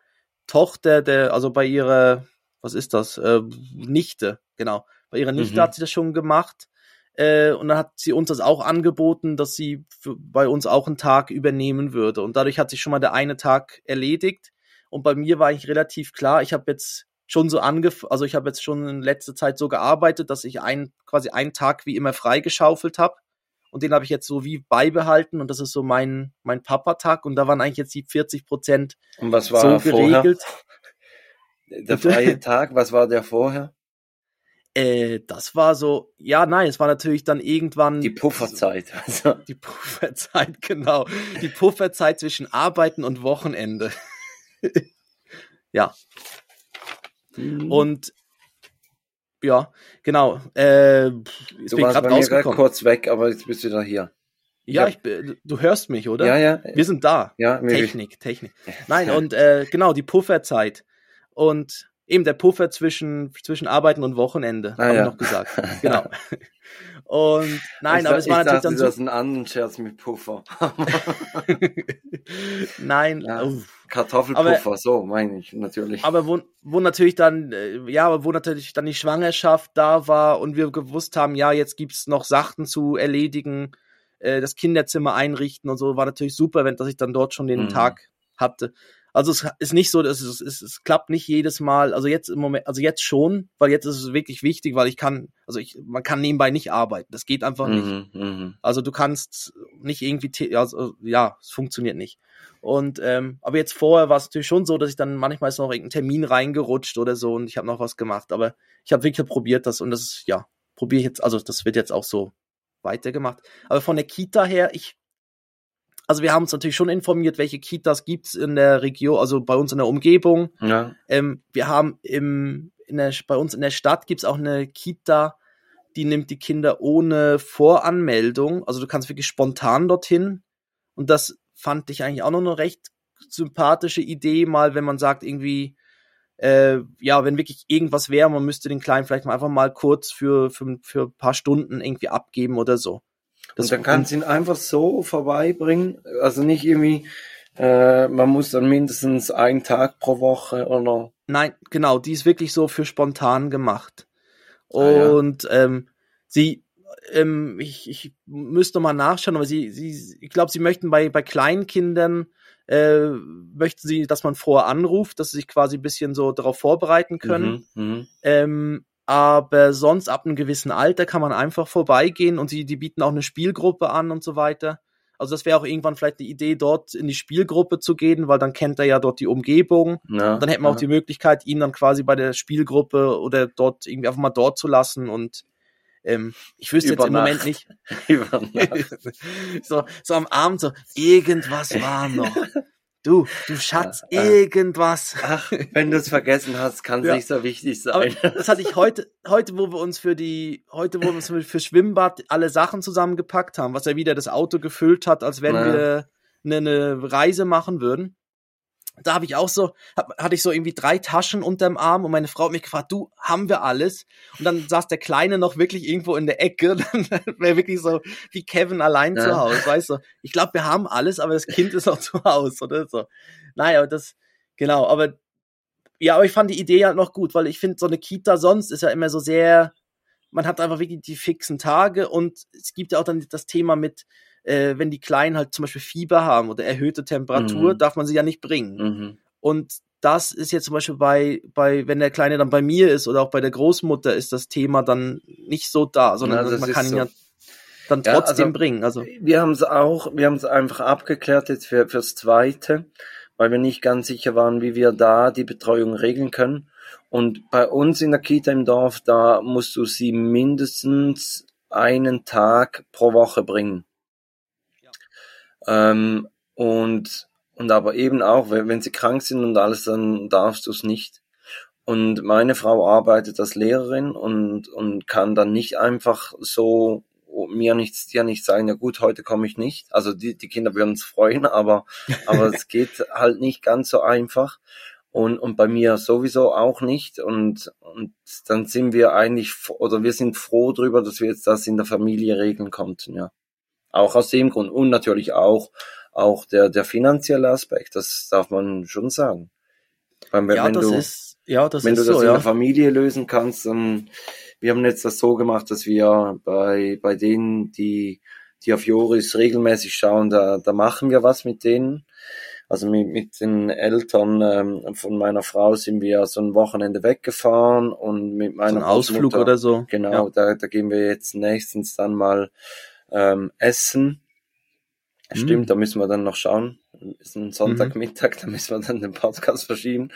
A: Tochter, der, also bei ihrer, was ist das, äh, Nichte, genau. Bei ihrer Nichte
B: Mhm.
A: hat sie das schon gemacht. Äh, und dann hat sie uns das auch angeboten, dass sie für, bei uns auch einen Tag übernehmen würde. Und dadurch hat sich schon mal der eine Tag erledigt. Und bei mir war eigentlich relativ klar, ich habe jetzt schon so angef also ich habe jetzt schon in letzter Zeit so gearbeitet, dass ich einen, quasi einen Tag wie immer freigeschaufelt habe. Und den habe ich jetzt so wie beibehalten und das ist so mein, mein Papa-Tag und da waren eigentlich jetzt die 40 Prozent
B: Und was war
A: so
B: vorher?
A: geregelt.
B: Der freie Tag, was war der vorher?
A: Äh, das war so, ja, nein, es war natürlich dann irgendwann
B: Die Pufferzeit. Also,
A: die Pufferzeit, genau. Die Pufferzeit zwischen Arbeiten und Wochenende. ja,
B: und
A: und ja, genau. Äh, jetzt
B: du
A: bin ich
B: warst bei mir kurz weg, aber jetzt bist du wieder hier.
A: Ja,
B: Ja.
A: ich, du hörst mich, oder?
B: Ja, ja.
A: Wir sind da.
B: Ja, wir-
A: Technik, Technik. Nein, und äh, genau, die Pufferzeit. Und eben der Puffer zwischen, zwischen Arbeiten und Wochenende,
B: Ah,
A: habe
B: ja.
A: ich noch gesagt. Genau. Und nein,
B: ich
A: aber es war
B: ich
A: natürlich
B: dachte,
A: dann
B: das
A: so.
B: ist ein anderen Scherz mit Puffer.
A: nein,
B: Ja.
A: uff.
B: Kartoffelpuffer, so meine ich natürlich.
A: aber wo, wo natürlich dann, äh, ja, aber wo natürlich dann die Schwangerschaft da war und wir gewusst haben, ja, jetzt gibt's noch Sachen zu erledigen, äh, das Kinderzimmer einrichten und so, war natürlich super, wenn dass ich dann dort schon den
B: Mhm.
A: Tag hatte. Also es ist nicht so, dass es, es, es klappt nicht jedes Mal. Also jetzt im Moment, also jetzt schon, weil jetzt ist es wirklich wichtig, weil ich kann, also ich, man kann nebenbei nicht arbeiten. Das geht einfach nicht.
B: mhm, mhm.
A: Also du kannst nicht irgendwie, also, ja, es funktioniert nicht. Und ähm, aber jetzt vorher war es natürlich schon so, dass ich dann manchmal ist noch irgendein Termin reingerutscht oder so und ich habe noch was gemacht. Aber ich habe wirklich probiert das und das ist, ja, probiere ich jetzt, also das wird jetzt auch so weitergemacht. Aber von der Kita her, ich, also wir haben uns natürlich schon informiert, welche Kitas gibt's in der Region, also bei uns in der Umgebung.
B: Ja.
A: Ähm, wir haben im, in der, bei uns in der Stadt gibt's auch eine Kita, die nimmt die Kinder ohne Voranmeldung. Also du kannst wirklich spontan dorthin. Und das fand ich eigentlich auch noch eine recht sympathische Idee, mal wenn man sagt, irgendwie, äh, ja, wenn wirklich irgendwas wäre, man müsste den Kleinen vielleicht mal einfach mal kurz für, für, für ein paar Stunden irgendwie abgeben oder so.
B: Und dann kannst du ihn einfach so vorbeibringen. Also nicht irgendwie, äh, man muss dann mindestens einen Tag pro Woche oder.
A: Nein, genau, die ist wirklich so für spontan gemacht.
B: Ah, ja.
A: Und ähm, sie, ähm, ich, ich müsste mal nachschauen, aber sie, sie, ich glaube, sie möchten bei, bei Kleinkindern äh, möchten sie, dass man vorher anruft, dass sie sich quasi ein bisschen so darauf vorbereiten können.
B: Mhm, mhm.
A: Ähm, aber sonst ab einem gewissen Alter kann man einfach vorbeigehen und sie, die bieten auch eine Spielgruppe an und so weiter. Also das wäre auch irgendwann vielleicht die Idee, dort in die Spielgruppe zu gehen, weil dann kennt er ja dort die Umgebung.
B: Ja,
A: dann hätte man
B: ja.
A: auch die Möglichkeit, ihn dann quasi bei der Spielgruppe oder dort irgendwie einfach mal dort zu lassen und ähm, ich wüsste
B: Über
A: jetzt im Moment nicht.
B: Über Nacht.
A: so, so am Abend so, irgendwas war noch. Du, du Schatz,
B: Ja, ja.
A: irgendwas.
B: Ach, wenn du es vergessen hast, kann es
A: Ja.
B: nicht so wichtig
A: Aber
B: sein.
A: das hatte ich heute, heute, wo wir uns für die, heute, wo wir uns für Schwimmbad alle Sachen zusammengepackt haben, was er wieder das Auto gefüllt hat, als wenn
B: Ja.
A: wir eine, eine Reise machen würden. Da habe ich auch so, hab, hatte ich so irgendwie drei Taschen unterm Arm und meine Frau hat mich gefragt, du, haben wir alles? Und dann saß der Kleine noch wirklich irgendwo in der Ecke, dann wäre wirklich so wie Kevin allein
B: Ja.
A: zu Hause, weißt du? Ich glaube, wir haben alles, aber das Kind ist noch zu Hause oder so. Naja, aber das, genau, aber ja, aber ich fand die Idee halt noch gut, weil ich finde, so eine Kita sonst ist ja immer so sehr, man hat einfach wirklich die fixen Tage und es gibt ja auch dann das Thema mit, äh, wenn die Kleinen halt zum Beispiel Fieber haben oder erhöhte Temperatur,
B: Mhm.
A: darf man sie ja nicht bringen.
B: Mhm.
A: Und das ist jetzt zum Beispiel bei, bei, wenn der Kleine dann bei mir ist oder auch bei der Großmutter, ist das Thema dann nicht so da, sondern
B: Ja,
A: man kann ihn
B: so.
A: ja dann
B: Ja,
A: trotzdem
B: also-
A: bringen. Also
B: Wir haben es auch, wir haben es einfach abgeklärt jetzt für, fürs Zweite, weil wir nicht ganz sicher waren, wie wir da die Betreuung regeln können. Und bei uns in der Kita im Dorf, da musst du sie mindestens einen Tag pro Woche bringen. Ähm, und, und aber eben auch, wenn, wenn sie krank sind und alles, dann darfst du es nicht. Und meine Frau arbeitet als Lehrerin und, und kann dann nicht einfach so mir nichts, dir nicht sagen, ja gut, heute komme ich nicht. Also die, die Kinder würden es freuen, aber, aber es geht halt nicht ganz so einfach. Und, und bei mir sowieso auch nicht. Und, und dann sind wir eigentlich, oder wir sind froh drüber, dass wir jetzt das in der Familie regeln konnten, ja. Auch aus dem Grund. Und natürlich auch, auch der, der finanzielle Aspekt, das darf man schon sagen. Weil wenn,
A: ja,
B: wenn
A: das
B: du,
A: ist, ja, das
B: wenn
A: ist
B: du das
A: so,
B: in
A: ja.
B: der Familie lösen kannst, dann, wir haben jetzt das so gemacht, dass wir bei, bei denen, die, die auf Joris regelmäßig schauen, da, da machen wir was mit denen. Also mit, mit den Eltern ähm, von meiner Frau sind wir so ein Wochenende weggefahren und mit
A: So
B: meiner
A: ein Ausflug oder so.
B: Genau,
A: Ja.
B: da, da gehen wir jetzt nächstens dann mal ähm, essen.
A: Mm.
B: Stimmt, da müssen wir dann noch schauen. Ist ein Sonntagmittag, da müssen wir dann den Podcast verschieben.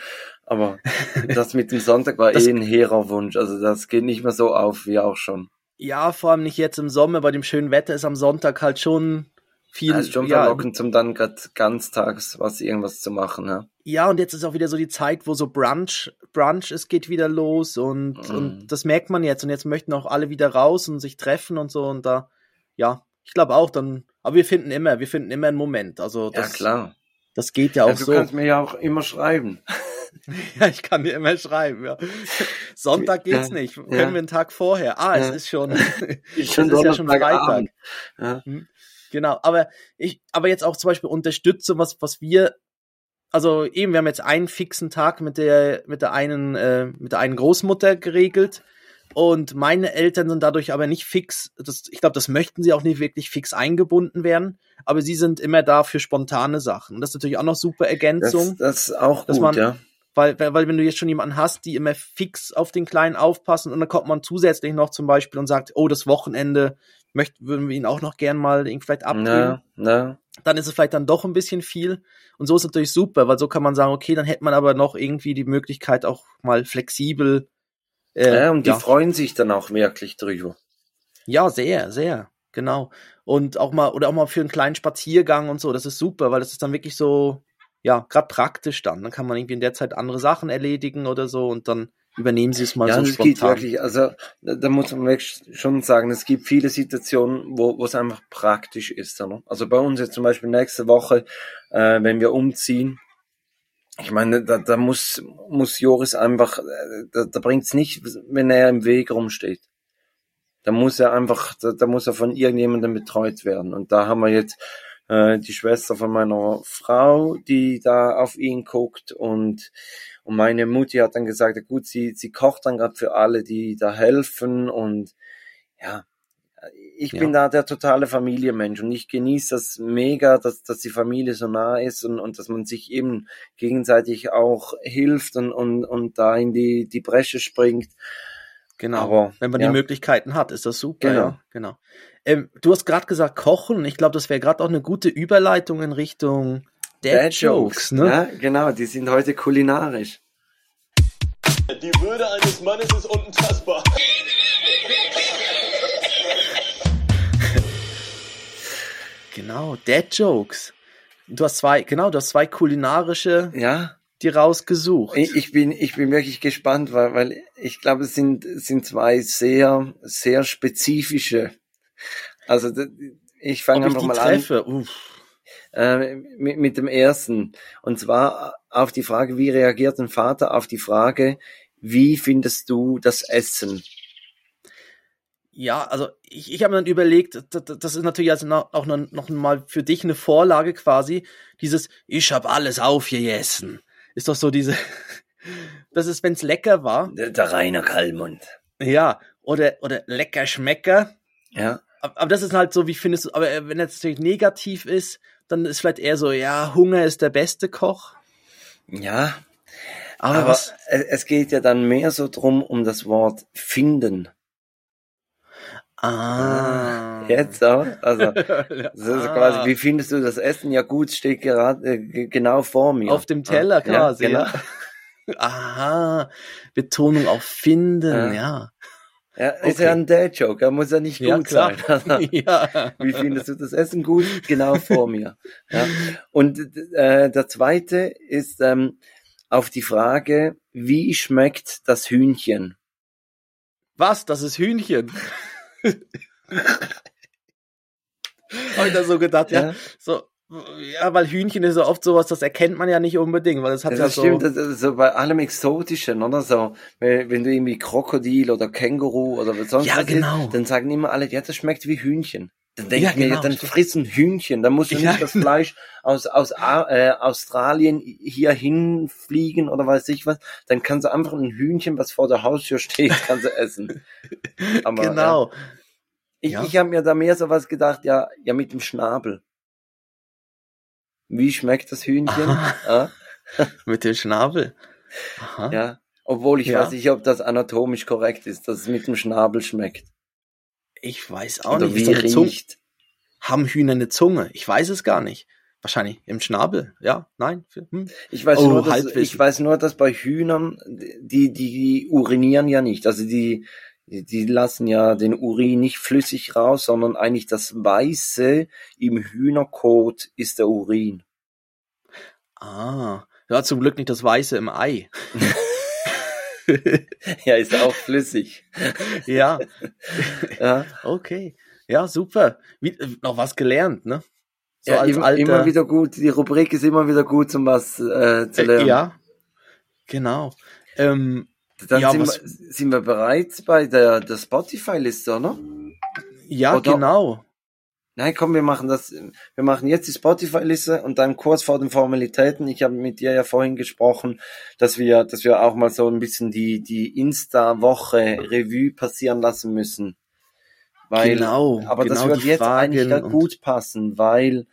B: Aber das mit dem Sonntag war
A: Das-
B: eh ein hehrer Wunsch. Also das geht nicht mehr so auf wie auch schon.
A: Ja, vor allem nicht jetzt im Sommer, bei dem schönen Wetter ist am Sonntag halt schon viel.
B: Ist schon
A: ja,
B: verlockend, um dann grad ganztags was irgendwas zu machen. Ja.
A: ja, und jetzt ist auch wieder so die Zeit, wo so Brunch, Brunch, es geht wieder los und,
B: Mhm.
A: und das merkt man jetzt. Und jetzt möchten auch alle wieder raus und sich treffen und so. Und da, ja, ich glaube auch dann, aber wir finden immer, wir finden immer einen Moment. Also
B: ja,
A: das,
B: klar.
A: das geht ja
B: Ja,
A: auch
B: du
A: so.
B: kannst mir ja auch immer schreiben.
A: Ja, ich kann dir immer schreiben, ja. Sonntag geht's
B: Ja,
A: nicht. Können
B: ja.
A: wir einen Tag vorher. Ah, es
B: Ja.
A: ist schon, es ist ja schon Freitag.
B: Ja.
A: Genau, aber ich, aber jetzt auch zum Beispiel Unterstützung, was, was wir, also eben, wir haben jetzt einen fixen Tag mit der, mit der einen, äh, mit der einen Großmutter geregelt. Und meine Eltern sind dadurch aber nicht fix, das, ich glaube, das möchten sie auch nicht wirklich fix eingebunden werden, aber sie sind immer da für spontane Sachen. Und das ist natürlich auch noch super
B: Das,
A: Ergänzung.
B: das ist auch gut,
A: man-
B: ja.
A: Weil, weil, weil wenn du jetzt schon jemanden hast, die immer fix auf den Kleinen aufpassen und dann kommt man zusätzlich noch zum Beispiel und sagt, oh, das Wochenende möchten, würden wir ihn auch noch gern mal irgendwie vielleicht abgeben,
B: Ja,
A: dann ist es vielleicht dann doch ein bisschen viel. Und so ist es natürlich super, weil so kann man sagen, okay, dann hätte man aber noch irgendwie die Möglichkeit auch mal flexibel. Äh,
B: ja, und die
A: ja,
B: freuen sich dann auch wirklich drüber.
A: ja, sehr, sehr, genau. Und auch mal, oder auch mal für einen kleinen Spaziergang und so, das ist super, weil das ist dann wirklich so, ja, gerade praktisch dann. Dann kann man irgendwie in der Zeit andere Sachen erledigen oder so und dann übernehmen sie es mal
B: ja,
A: so
B: und es geht
A: spontan.
B: wirklich, also da, muss man wirklich schon sagen, es gibt viele Situationen, wo, wo es einfach praktisch ist. Oder? Also bei uns jetzt zum Beispiel nächste Woche, äh, wenn wir umziehen, ich meine, da, da muss, muss Joris einfach, äh, da, da bringt's nicht, wenn er im Weg rumsteht. Da muss er einfach, da, da muss er von irgendjemandem betreut werden. Und da haben wir jetzt äh, die Schwester von meiner Frau, die da auf ihn guckt und und meine Mutti hat dann gesagt, gut, sie, sie kocht dann gerade für alle, die da helfen und ja, Ich
A: Ja.
B: bin da der totale Familienmensch und ich genieße das mega, dass, dass die Familie so nah ist und, und dass man sich eben gegenseitig auch hilft und, und, und da in die, die Bresche springt.
A: Genau.
B: Aber,
A: Wenn man
B: ja.
A: die Möglichkeiten hat, ist das super.
B: Genau.
A: Ja, genau. Ähm, du hast gerade gesagt Kochen. Ich glaube, das wäre gerade auch eine gute Überleitung in Richtung Dad, Jokes, ne?
B: Ja, genau, die sind heute kulinarisch.
D: Die Würde eines Mannes ist unantastbar.
A: Genau, Dad Jokes. Du hast zwei, genau, du hast zwei kulinarische,
B: Ja,
A: die rausgesucht.
B: ich, ich bin, ich bin wirklich gespannt, weil, weil ich glaube, es sind, sind zwei sehr, sehr spezifische. Also, ich fange
A: ich
B: einfach
A: die
B: mal an.
A: treffe. Uff.
B: äh, mit, mit dem ersten. Und zwar auf die Frage, wie reagiert ein Vater auf die Frage, wie findest du das Essen?
A: Ja, also ich, ich habe mir dann überlegt, das, ist natürlich also auch noch, mal für dich eine Vorlage quasi. Dieses, ich habe alles aufgegessen. Ist doch so diese, das ist, wenn's lecker war.
B: Der, der Rainer Kallmund.
A: Ja, oder, oder lecker Schmecker.
B: Ja,
A: Aber, aber das ist halt so, wie findest du, aber äh, wenn das natürlich negativ ist, dann ist vielleicht eher so, ja, Hunger ist der beste Koch.
B: ja.
A: Aber,
B: Aber es geht ja dann mehr so drum um das Wort finden.
A: Ah.
B: Jetzt auch. Also, das ist
A: Ah.
B: quasi, wie findest du das Essen? Ja gut, steht gerade äh, genau vor mir.
A: Auf dem Teller
B: Ja,
A: quasi,
B: genau.
A: ja. Aha, Betonung auf finden,
B: Ja.
A: ja.
B: Ist
A: Okay.
B: ja ein Dad-Joke, er muss ja nicht gut
A: klar.
B: sein. Also,
A: ja.
B: Wie findest du das Essen gut? Genau vor mir. Ja. Und äh, der zweite ist ähm, auf die Frage, wie schmeckt das Hühnchen?
A: Was? Das ist Hühnchen. Habe ich da so gedacht, ja.
B: Ja.
A: So, ja, weil Hühnchen ist ja oft sowas, das erkennt man ja nicht unbedingt, weil das hat
B: Das,
A: ja
B: stimmt,
A: so.
B: das ist so bei allem Exotischen, oder so. Wenn, wenn du irgendwie Krokodil oder Känguru oder was sonst
A: Ja,
B: was
A: genau.
B: isst, dann sagen immer alle, ja, das schmeckt wie Hühnchen. Dann denke
A: Ja,
B: ich mir,
A: genau,
B: dann friss ein Hühnchen. Dann musst du
A: Ja,
B: nicht das. Fleisch aus, aus äh, Australien hier hinfliegen oder weiß ich was. Dann kannst du einfach ein Hühnchen, was vor der Haustür steht, kannst du essen. Aber, Ja.
A: genau.
B: Ich,
A: Ja.
B: ich habe mir da mehr so was gedacht, ja, ja mit dem Schnabel. Wie schmeckt das Hühnchen? Ja,
A: Mit dem Schnabel. Aha.
B: ja. Obwohl ich
A: Ja.
B: weiß nicht, ob das anatomisch korrekt ist, dass es mit dem Schnabel schmeckt.
A: Ich weiß auch
B: Oder
A: nicht.
B: wie riecht.
A: Haben Hühner eine Zunge? Ich weiß es gar nicht. Wahrscheinlich im Schnabel. Ja, nein. Hm.
B: Ich weiß,
A: Oh,
B: nur, dass, ich weiß nur, dass bei Hühnern, die, die urinieren ja nicht. Also die, die die lassen ja den Urin nicht flüssig raus, sondern eigentlich das Weiße im Hühnerkot ist der Urin.
A: Ah. Ja, zum Glück nicht das Weiße im Ei.
B: Ja, ist auch flüssig.
A: ja,
B: Ja,
A: okay. Ja, super. Wie, äh, noch was gelernt, ne? So
B: ja immer,
A: alter.
B: immer wieder gut. Die Rubrik ist immer wieder gut, um was äh, zu
A: äh,
B: lernen.
A: ja. Genau. Ähm,
B: Dann
A: Ja,
B: sind,
A: was-
B: wir, sind wir bereit bei der, der Spotify-Liste, oder?
A: ja,
B: Oder-
A: genau.
B: Nein, komm, wir machen das. Wir machen jetzt die Spotify-Liste und dann kurz vor den Formalitäten. Ich habe mit dir ja vorhin gesprochen, dass wir, dass wir auch mal so ein bisschen die die Insta-Woche Revue passieren lassen müssen. Weil,
A: genau.
B: aber das
A: genau
B: wird
A: die
B: jetzt
A: Fragen
B: eigentlich gut passen, weil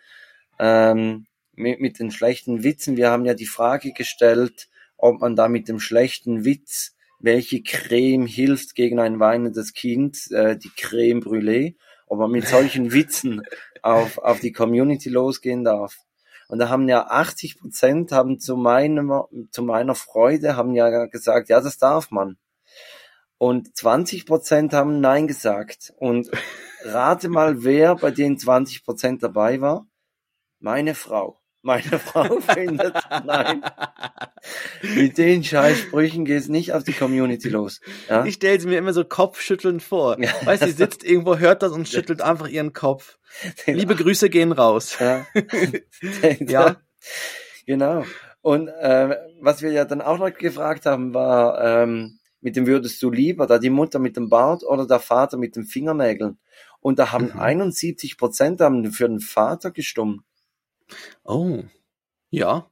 B: ähm, mit, mit den schlechten Witzen, wir haben ja die Frage gestellt, ob man da mit dem schlechten Witz, welche Creme hilft gegen ein weinendes Kind, äh, die Creme Brûlée, ob man mit solchen Witzen auf, auf die Community losgehen darf. Und da haben ja 80 Prozent haben zu meinem, zu meiner Freude haben ja gesagt, ja, das darf man. Und 20 Prozent haben Nein gesagt. Und rate mal, wer bei den 20 Prozent dabei war? Meine Frau. Meine Frau findet Nein. Mit den Scheißsprüchen geht's nicht auf die Community los. Ja?
A: Ich stelle sie mir immer so kopfschüttelnd vor. Weißt du, sie sitzt irgendwo, hört das und schüttelt einfach ihren Kopf. Liebe Grüße gehen raus.
B: Ja.
A: Ja.
B: Genau. Und äh, was wir ja dann auch noch gefragt haben, war, ähm, mit dem würdest du lieber, da die Mutter mit dem Bart oder der Vater mit den Fingernägeln? Und da haben
A: Mhm.
B: 71 Prozent haben für den Vater gestimmt.
A: Oh. Ja.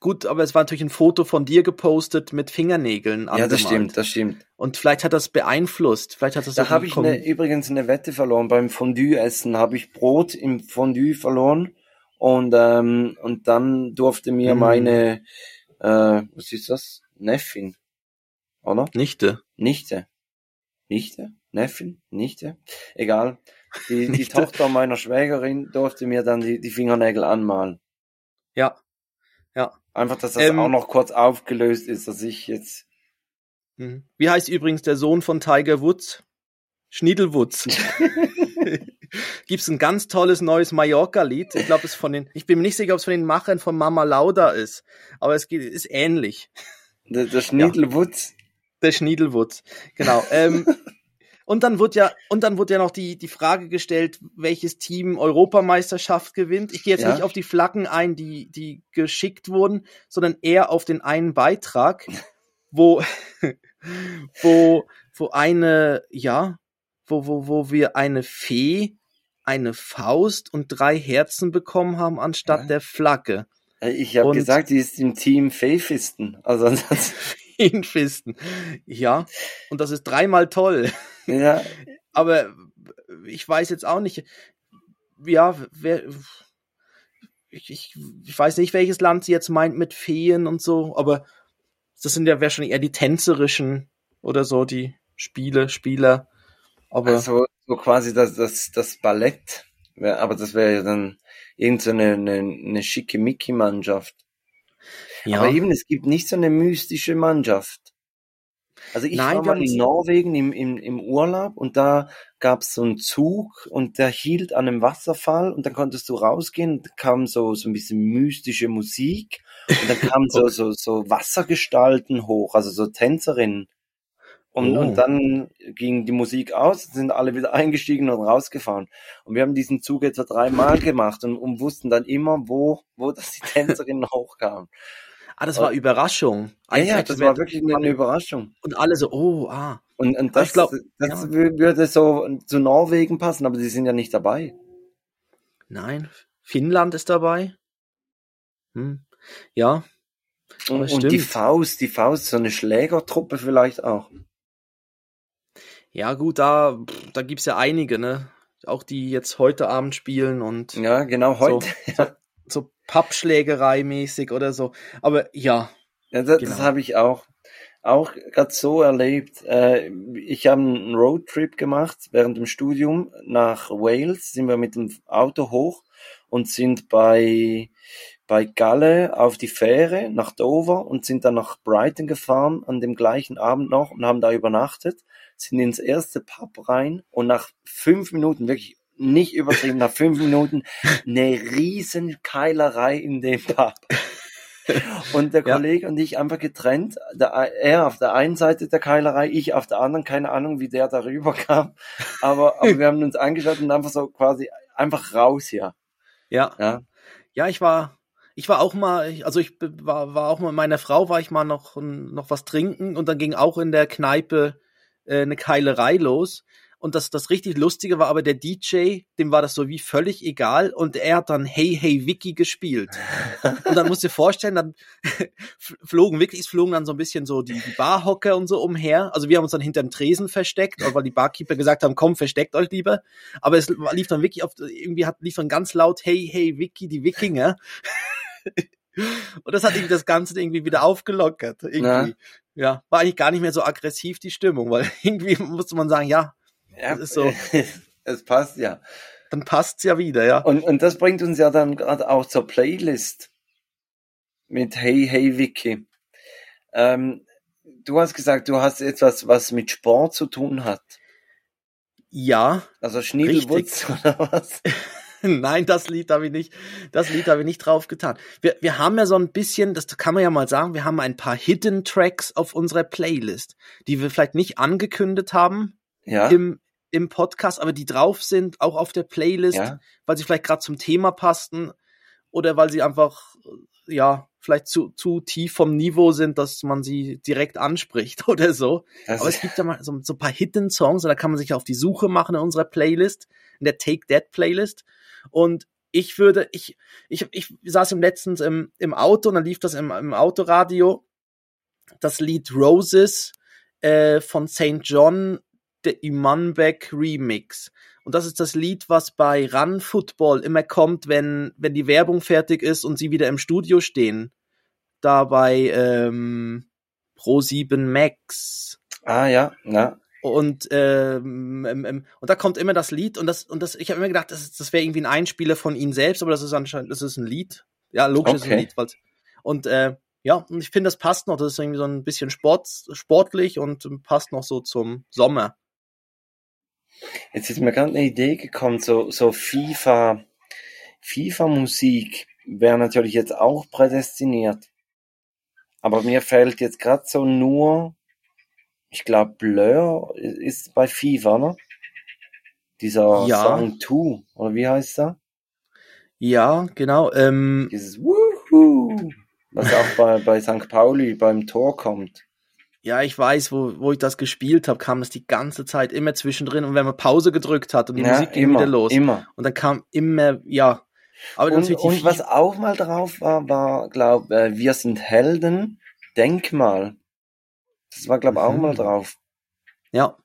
A: gut, aber es war natürlich ein Foto von dir gepostet mit Fingernägeln
B: Ja, das stimmt, das stimmt.
A: Und vielleicht hat das beeinflusst. Vielleicht hat das
B: Da habe ich eine, übrigens eine Wette verloren. Beim Fondue-Essen habe ich Brot im Fondue verloren und, ähm, und dann durfte mir
A: Mm.
B: meine, äh, was ist das? Neffin, oder?
A: Nichte.
B: Nichte. Nichte? Neffin? Nichte? Egal. Die, die. Tochter meiner Schwägerin durfte mir dann die, die Fingernägel anmalen.
A: Ja. Ja.
B: Einfach, dass das
A: Ähm,
B: auch noch kurz aufgelöst ist, dass ich jetzt.
A: Mhm. Wie heißt übrigens der Sohn von Tiger Woods? Schniedelwutz. Gibt's ein ganz tolles neues Mallorca-Lied. Ich glaube, es ist von den, ich bin mir nicht sicher, ob es von den Machern von Mama Lauda ist, aber es geht, ist ähnlich.
B: Der, der Schniedelwutz.
A: Der Schniedelwutz. Genau. Ähm, und dann wird ja, und dann wird ja noch die, die Frage gestellt, welches Team Europameisterschaft gewinnt. Ich gehe jetzt
B: Ja.
A: nicht auf die Flaggen ein, die, die geschickt wurden, sondern eher auf den einen Beitrag, wo, wo, wo eine, ja, wo, wo, wo wir eine Fee, eine Faust und drei Herzen bekommen haben anstatt
B: Ja.
A: der Flagge.
B: Äh, Ich habe gesagt, die ist im Team Fafisten. Also das,
A: In Fisten. Ja. Und das ist dreimal toll.
B: ja,
A: aber ich weiß jetzt auch nicht, ja, wer, ich, ich, ich weiß nicht, welches Land sie jetzt meint mit Feen und so, aber das sind ja wahrscheinlich eher die tänzerischen oder so, die Spiele, Spieler. Aber
B: also so quasi das, das, das Ballett. Aber das wäre ja dann irgendeine eine, eine schicke Mickey-Mannschaft.
A: Ja,
B: Aber eben, es gibt nicht so eine mystische Mannschaft. Also ich
A: Nein,
B: war mal in Norwegen im, im, im Urlaub und da gab's so einen Zug und der hielt an einem Wasserfall und dann konntest du rausgehen und da kam so, so ein bisschen mystische Musik und dann kamen so, so, so Wassergestalten hoch, also so Tänzerinnen. Und,
A: Oh.
B: und dann ging die Musik aus, sind alle wieder eingestiegen und rausgefahren. Und wir haben diesen Zug etwa dreimal gemacht und, und wussten dann immer, wo, wo das die Tänzerinnen hochkamen.
A: Ah, das war Überraschung.
B: Ja, ja,
A: Eigentlich
B: das war wirklich eine, eine Überraschung.
A: Und alle so, oh, ah.
B: Und, und
A: Aber
B: das,
A: ich glaub,
B: das
A: ja.
B: wür- würde so zu Norwegen passen, aber die sind ja nicht dabei.
A: Nein, Finnland ist dabei. Hm. Ja,
B: Und, und die. Faust, die Faust, so eine Schlägertruppe vielleicht auch.
A: ja gut, da, da gibt's ja einige, ne? Auch die jetzt heute Abend spielen und
B: Ja, genau, heute.
A: So, so Pappschlägerei mäßig oder so. Aber ja,
B: Ja, das,
A: Genau.
B: das habe ich auch, auch gerade so erlebt. Äh, ich habe einen Roadtrip gemacht während dem Studium nach Wales, sind wir mit dem Auto hoch und sind bei, bei Galle auf die Fähre nach Dover und sind dann nach Brighton gefahren an dem gleichen Abend noch und haben da übernachtet, sind ins erste Pub rein und nach fünf Minuten, wirklich nicht übertrieben, nach fünf Minuten eine riesen Keilerei in dem Pub. Und der
A: Ja.
B: Kollege und ich einfach getrennt. Der, er auf der einen Seite der Keilerei, ich auf der anderen. Keine Ahnung, wie der darüber kam. Aber, aber wir haben uns angeschaut und einfach so quasi einfach raus hier.
A: ja,
B: Ja.
A: ja, ich war, ich war auch mal, also ich war, war auch mal mit meiner Frau, war ich mal noch, noch was trinken und dann ging auch in der Kneipe äh, eine Keilerei los. Und das, das richtig Lustige war aber der DJ, dem war das so wie völlig egal und er hat dann Hey Hey Vicky gespielt. Und dann musst du dir vorstellen, dann flogen wirklich, es flogen dann so ein bisschen so die, die Barhocker und so umher. Also wir haben uns dann hinterm Tresen versteckt, weil die Barkeeper gesagt haben, komm, versteckt euch lieber. Aber es lief dann wirklich auf, irgendwie hat, lief dann ganz laut, hey, hey, Vicky, die Wikinger. und das hat irgendwie das Ganze irgendwie wieder aufgelockert. Irgendwie. Ja. war eigentlich gar nicht mehr so aggressiv die Stimmung, weil irgendwie musste man sagen, ja,
B: ja
A: Das ist so.
B: es passt ja.
A: dann passt's ja wieder, ja.
B: Und, und das bringt uns ja dann gerade auch zur Playlist mit Hey Hey Vicky. Ähm, du hast gesagt, du hast etwas, was mit Sport zu tun hat.
A: Ja,
B: Also Schniedelwutz oder was?
A: Nein, das Lied habe ich nicht, das Lied habe ich nicht drauf getan. Wir, wir haben ja so ein bisschen, das kann man ja mal sagen, wir haben ein paar Hidden Tracks auf unserer Playlist, die wir vielleicht nicht angekündigt haben
B: Ja.
A: im, im Podcast, aber die drauf sind, auch auf der Playlist,
B: Ja.
A: weil sie vielleicht gerade zum Thema passten oder weil sie einfach, äh, ja, vielleicht zu, zu tief vom Niveau sind, dass man sie direkt anspricht oder so.
B: Das
A: Aber es gibt ja mal so, so ein paar Hidden Songs und da kann man sich auf die Suche machen in unserer Playlist, in der Take That Playlist. Und ich würde, ich, ich, ich saß im letztens im, im Auto und dann lief das im, im Autoradio, das Lied Roses äh, von St. John, der Imanbek Remix. Und das ist das Lied, was bei Run Football immer kommt, wenn, wenn die Werbung fertig ist und sie wieder im Studio stehen. Da bei ähm, Pro7 Max.
B: Ah ja, ja.
A: Und, ähm, ähm, ähm, und da kommt immer das Lied und das, und das, ich habe immer gedacht, das, das wäre irgendwie ein Einspieler von ihnen selbst, aber das ist anscheinend, das ist ein Lied. Ja, logisch ist ein
B: Okay.
A: Lied. weil's- Und äh, ja, und ich finde, das passt noch. Das ist irgendwie so ein bisschen Sport, sportlich und passt noch so zum Sommer.
B: Jetzt ist mir gerade eine Idee gekommen, so, so FIFA, FIFA-Musik wäre natürlich jetzt auch prädestiniert. Aber mir fällt jetzt gerade so nur, ich glaube, Blur ist bei FIFA, ne? Dieser
A: Ja.
B: Song 2, oder wie heißt er?
A: Ja, genau. Ähm,
B: Dieses Woohoo, was auch bei, bei St. Pauli beim Tor kommt.
A: Ja, ich weiß, wo, wo ich das gespielt habe, kam das die ganze Zeit immer zwischendrin und wenn man Pause gedrückt hat und die
B: ja,
A: Musik ging
B: immer,
A: wieder los.
B: immer.
A: Und dann kam immer, ja. Aber
B: Und, und was auch mal drauf war, war, glaub, äh, wir sind Helden, Denkmal. Das war, glaub, auch
A: Mhm.
B: mal drauf.
A: ja,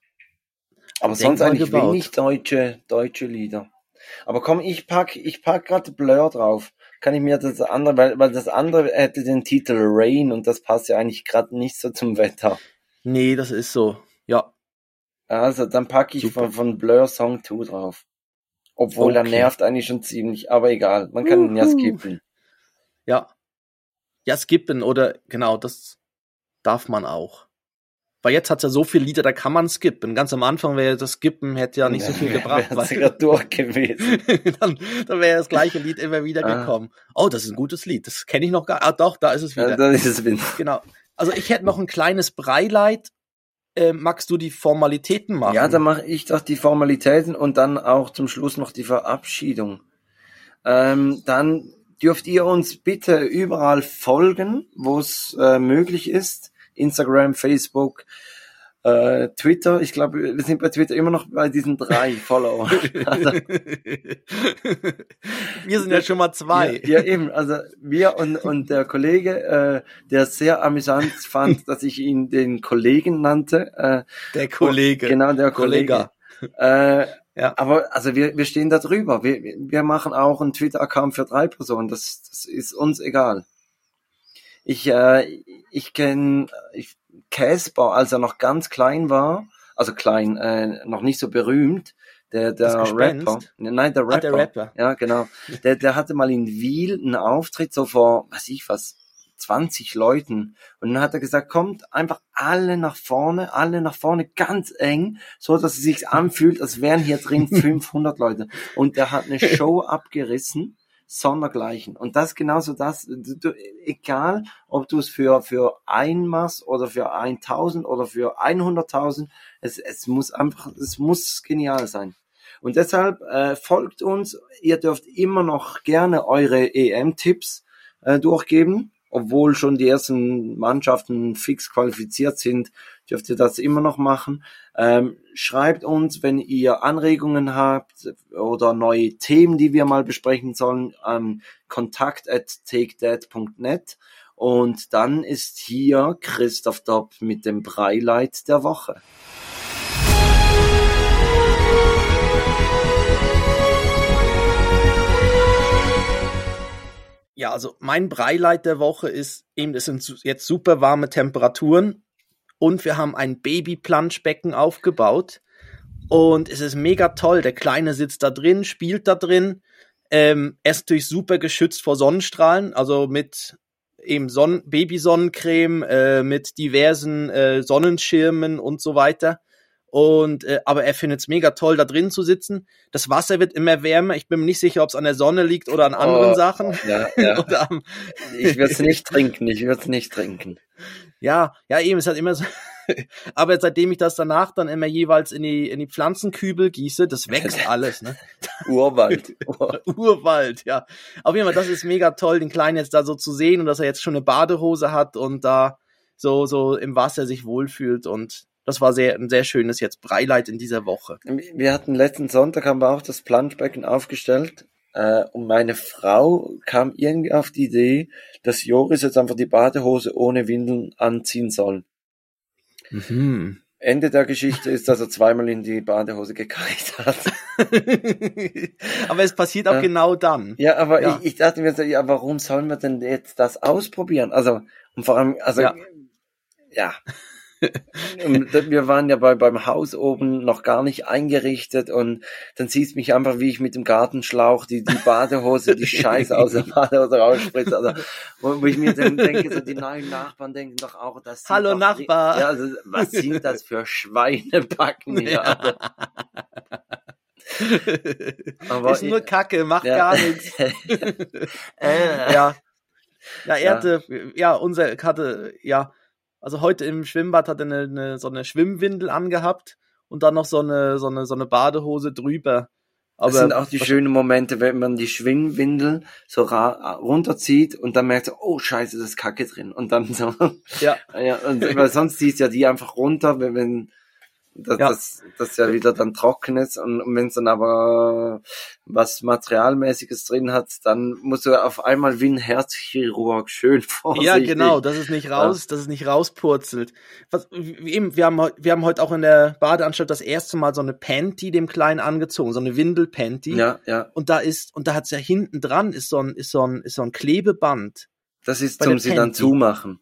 B: Aber sonst
A: Denkmal
B: eigentlich
A: gebaut.
B: wenig deutsche, deutsche Lieder. Aber komm, ich pack, ich pack gerade Blur drauf. Kann ich mir das andere, weil, weil das andere hätte den Titel Rain und das passt ja eigentlich gerade nicht so zum Wetter.
A: nee, das ist so. Ja,
B: Also dann pack ich
A: Super.
B: von, von Blur Song 2 drauf. Obwohl er
A: Okay.
B: nervt eigentlich schon ziemlich, aber egal. Man kann ihn ja
A: Uhu.
B: skippen.
A: ja. Ja, skippen oder genau, das darf man auch. Weil jetzt hat's ja so viele Lieder, da kann man skippen. Ganz am Anfang wäre das Skippen hätte ja nicht so viel gebracht.
B: Wäre sogar durch gewesen.
A: dann dann wäre das gleiche Lied immer wieder
B: Ah.
A: gekommen. Oh, das ist ein gutes Lied. Das kenne ich noch gar. Ah, doch, da ist es wieder.
B: Ja, dann ist es wieder.
A: Genau. Also ich hätte noch ein kleines Breileid. Äh, magst du die Formalitäten machen?
B: Ja, dann mache ich doch die Formalitäten und dann auch zum Schluss noch die Verabschiedung. Ähm, dann dürft ihr uns bitte überall folgen, wo es äh, möglich ist. Instagram, Facebook, äh, Twitter. Ich glaube, wir sind bei Twitter immer noch bei diesen drei Follower. Also,
A: Wir sind ja schon mal zwei.
B: Ja, ja, eben. Also wir und, und der Kollege, äh, der sehr amüsant fand, dass ich ihn den Kollegen nannte. Äh,
A: Der Kollege.
B: Genau, der Kollege. Äh,
A: Ja.
B: Aber also wir, wir stehen da drüber. Wir, wir machen auch einen Twitter-Account für drei Personen. Das, das ist uns egal. Ich, äh, ich kenne ich, Casper, als er noch ganz klein war, also klein, äh, noch nicht so berühmt, der, der? Rapper. Nein, der Rapper.
A: Ah, der Rapper.
B: Ja, genau. Der, der hatte mal in Wiel einen Auftritt, so vor, weiß ich was, 20 Leuten. Und dann hat er gesagt, kommt einfach alle nach vorne, alle nach vorne, ganz eng, so dass es sich anfühlt, als wären hier drin 500 Leute. Und der hat eine Show abgerissen, sondergleichen. Und das genauso das, du, du, egal, ob du es für, für ein machst oder für 1000 oder für 100.000, es, es muss einfach, es muss genial sein. Und deshalb äh, folgt uns. Ihr dürft immer noch gerne eure EM-Tipps äh, durchgeben. Obwohl schon die ersten Mannschaften fix qualifiziert sind, dürft ihr das immer noch machen. Ähm, schreibt uns, wenn ihr Anregungen habt oder neue Themen, die wir mal besprechen sollen, an kontakt at takedad.net. Und dann ist hier Christoph Dopp mit dem Breileit der Woche.
A: Ja, also mein Breileid der Woche ist eben, es sind jetzt super warme Temperaturen und wir haben ein Baby-Planschbecken aufgebaut und es ist mega toll. Der Kleine sitzt da drin, spielt da drin. Ähm, er ist natürlich super geschützt vor Sonnenstrahlen, also mit eben Sonn Babysonnencreme, äh, mit diversen äh, Sonnenschirmen und so weiter. Und äh, aber er findet es mega toll, da drin zu sitzen. Das Wasser wird immer wärmer. Ich bin mir nicht sicher, ob es an der Sonne liegt oder an anderen
B: Oh,
A: Sachen.
B: Ja, ja. Ich würde es nicht trinken, ich würde es nicht trinken.
A: ja, ja, eben, es hat immer so. Aber seitdem ich das danach dann immer jeweils in die, in die Pflanzenkübel gieße, das wächst alles, ne?
B: Urwald. Ur
A: Urwald, ja. Auf jeden Fall, das ist mega toll, den Kleinen jetzt da so zu sehen und dass er jetzt schon eine Badehose hat und da so, so im Wasser sich wohlfühlt und das war sehr, ein sehr schönes jetzt Breileid in dieser Woche.
B: Wir hatten letzten Sonntag haben wir auch das Planschbecken aufgestellt. Äh, und meine Frau kam irgendwie auf die Idee, dass Joris jetzt einfach die Badehose ohne Windeln anziehen soll.
A: Mhm.
B: Ende der Geschichte ist, dass er zweimal in die Badehose gekackt hat.
A: Aber es passiert auch
B: Ja.
A: genau dann.
B: Ja, aber
A: Ja.
B: Ich, ich dachte mir so, ja, warum sollen wir denn jetzt das ausprobieren? Also, und vor allem, also,
A: Ja.
B: ja. Und wir waren ja bei, beim Haus oben noch gar nicht eingerichtet und dann siehst mich einfach, wie ich mit dem Gartenschlauch die, die Badehose, die Scheiße aus der Badehose rausspritze. Also, wo, wo ich mir dann denke, so die neuen Nachbarn denken doch auch, dass
A: Hallo,
B: doch,
A: Nachbar.
B: Ja, also, was sind das für Schweinebacken hier? Also, aber
A: ist nur Kacke, macht
B: Ja.
A: gar nichts.
B: äh,
A: Ja. Ja, er
B: Ja.
A: hatte, ja, unser hatte, ja, also heute im Schwimmbad hat er eine, eine, so eine Schwimmwindel angehabt und dann noch so eine, so eine, so eine Badehose drüber. Aber
B: das sind auch die schönen Momente, wenn man die Schwimmwindel so runterzieht und dann merkt, oh scheiße, da ist Kacke drin. Und dann so,
A: ja,
B: ja, und, weil sonst ziehst ja die einfach runter, wenn, wenn das,
A: Ja.
B: das, das ja wieder dann trocken ist und, und wenn es dann aber was Materialmäßiges drin hat, dann musst du auf einmal wie ein Herzchirurg schön vorsichtig.
A: ja, genau, dass es nicht raus, dass es nicht rauspurzelt. Was, wie eben, wir haben, wir haben heute auch in der Badeanstalt das erste Mal so eine Panty dem Kleinen angezogen, so eine Windel-Panty.
B: Ja, ja.
A: Und da ist, und da hat's ja hinten dran ist so ein, ist so ein, ist so ein Klebeband.
B: Das ist zum sie dann zumachen.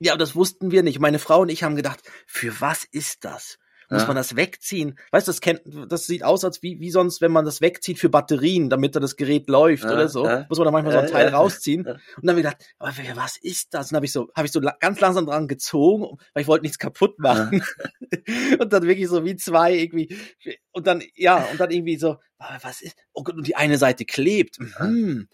A: Ja, das wussten wir nicht. Meine Frau und ich haben gedacht, für was ist das? Muss
B: Ja.
A: man das wegziehen? Weißt du, das kennt, das sieht aus, als wie, wie sonst, wenn man das wegzieht für Batterien, damit da das Gerät läuft
B: Ja,
A: oder so.
B: ja.
A: Muss man da manchmal so ein Teil rausziehen. Und dann habe ich gedacht, aber für was ist das? Und dann habe ich so, habe ich so ganz langsam dran gezogen, weil ich wollte nichts kaputt machen. und dann wirklich so wie zwei irgendwie. Und dann, ja, und dann irgendwie so, aber was ist? Oh Gott, und die eine Seite klebt. Hm.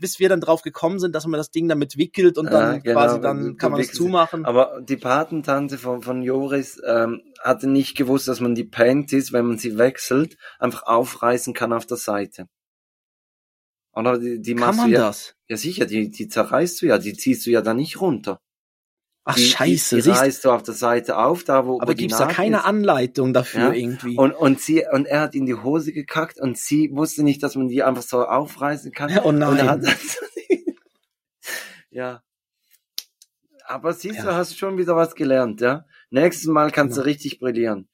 A: Bis wir dann drauf gekommen sind, dass man das Ding damit wickelt und dann
B: genau.
A: quasi dann kann man es zumachen.
B: Aber die Patentante von, von Joris ähm, hatte nicht gewusst, dass man die Panties, wenn man sie wechselt, einfach aufreißen kann auf der Seite. Oder die, die
A: Kann man
B: ja,
A: das?
B: ja sicher, die, die zerreißt du ja, die ziehst du ja dann nicht runter.
A: Ach
B: die,
A: scheiße,
B: die,
A: du?
B: reißt du auf der Seite auf, da wo,
A: Aber gibt's da keine
B: ist.
A: Anleitung dafür
B: Ja.
A: irgendwie?
B: Und, und sie, und er hat in die Hose gekackt und sie wusste nicht, dass man die einfach so aufreißen kann.
A: oh
B: Und er
A: nein.
B: ja. Aber siehst du,
A: Ja.
B: hast schon wieder was gelernt, ja? Nächstes Mal kannst
A: Genau.
B: du richtig brillieren.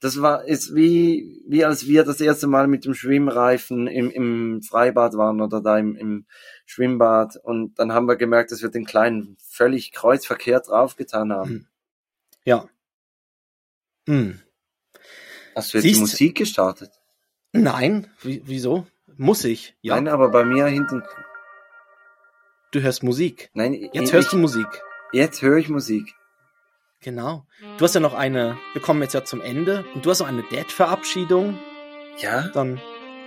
B: Das war, ist wie, wie als wir das erste Mal mit dem Schwimmreifen im, im Freibad waren oder da im, im Schwimmbad und dann haben wir gemerkt, dass wir den Kleinen völlig kreuzverkehrt draufgetan haben.
A: Hm. Ja. Hm.
B: Hast du jetzt
A: Siehst-
B: die Musik gestartet?
A: Nein, Wie, wieso? Muss ich? Ja.
B: Nein, aber bei mir hinten,
A: Du hörst Musik.
B: nein,
A: Jetzt
B: ich,
A: hörst du Musik.
B: jetzt höre ich Musik.
A: Genau. Du hast ja noch eine, wir kommen jetzt ja zum Ende und du hast noch eine Dad-Verabschiedung.
B: Ja?
A: Dann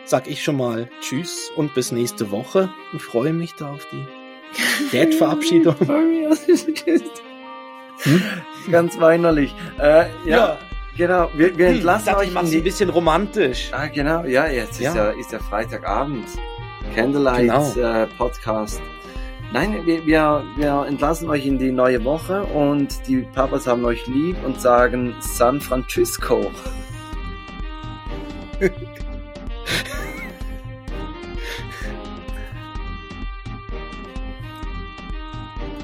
A: sag ich schon mal Tschüss und bis nächste Woche und freue mich da auf die Dad-Verabschiedung. Hm?
B: Ganz weinerlich. Äh, ja, genau. Wir, wir
A: Hm, ich
B: entlassen
A: dachte,
B: euch
A: ich mach's ein bisschen romantisch.
B: Ah, genau. Ja, jetzt ist ja,
A: Ja.
B: ist ja Freitagabend. Candlelight
A: Genau.
B: äh, Podcast. Nein, wir, wir, wir entlassen euch in die neue Woche und die Papas haben euch lieb und sagen San Francisco.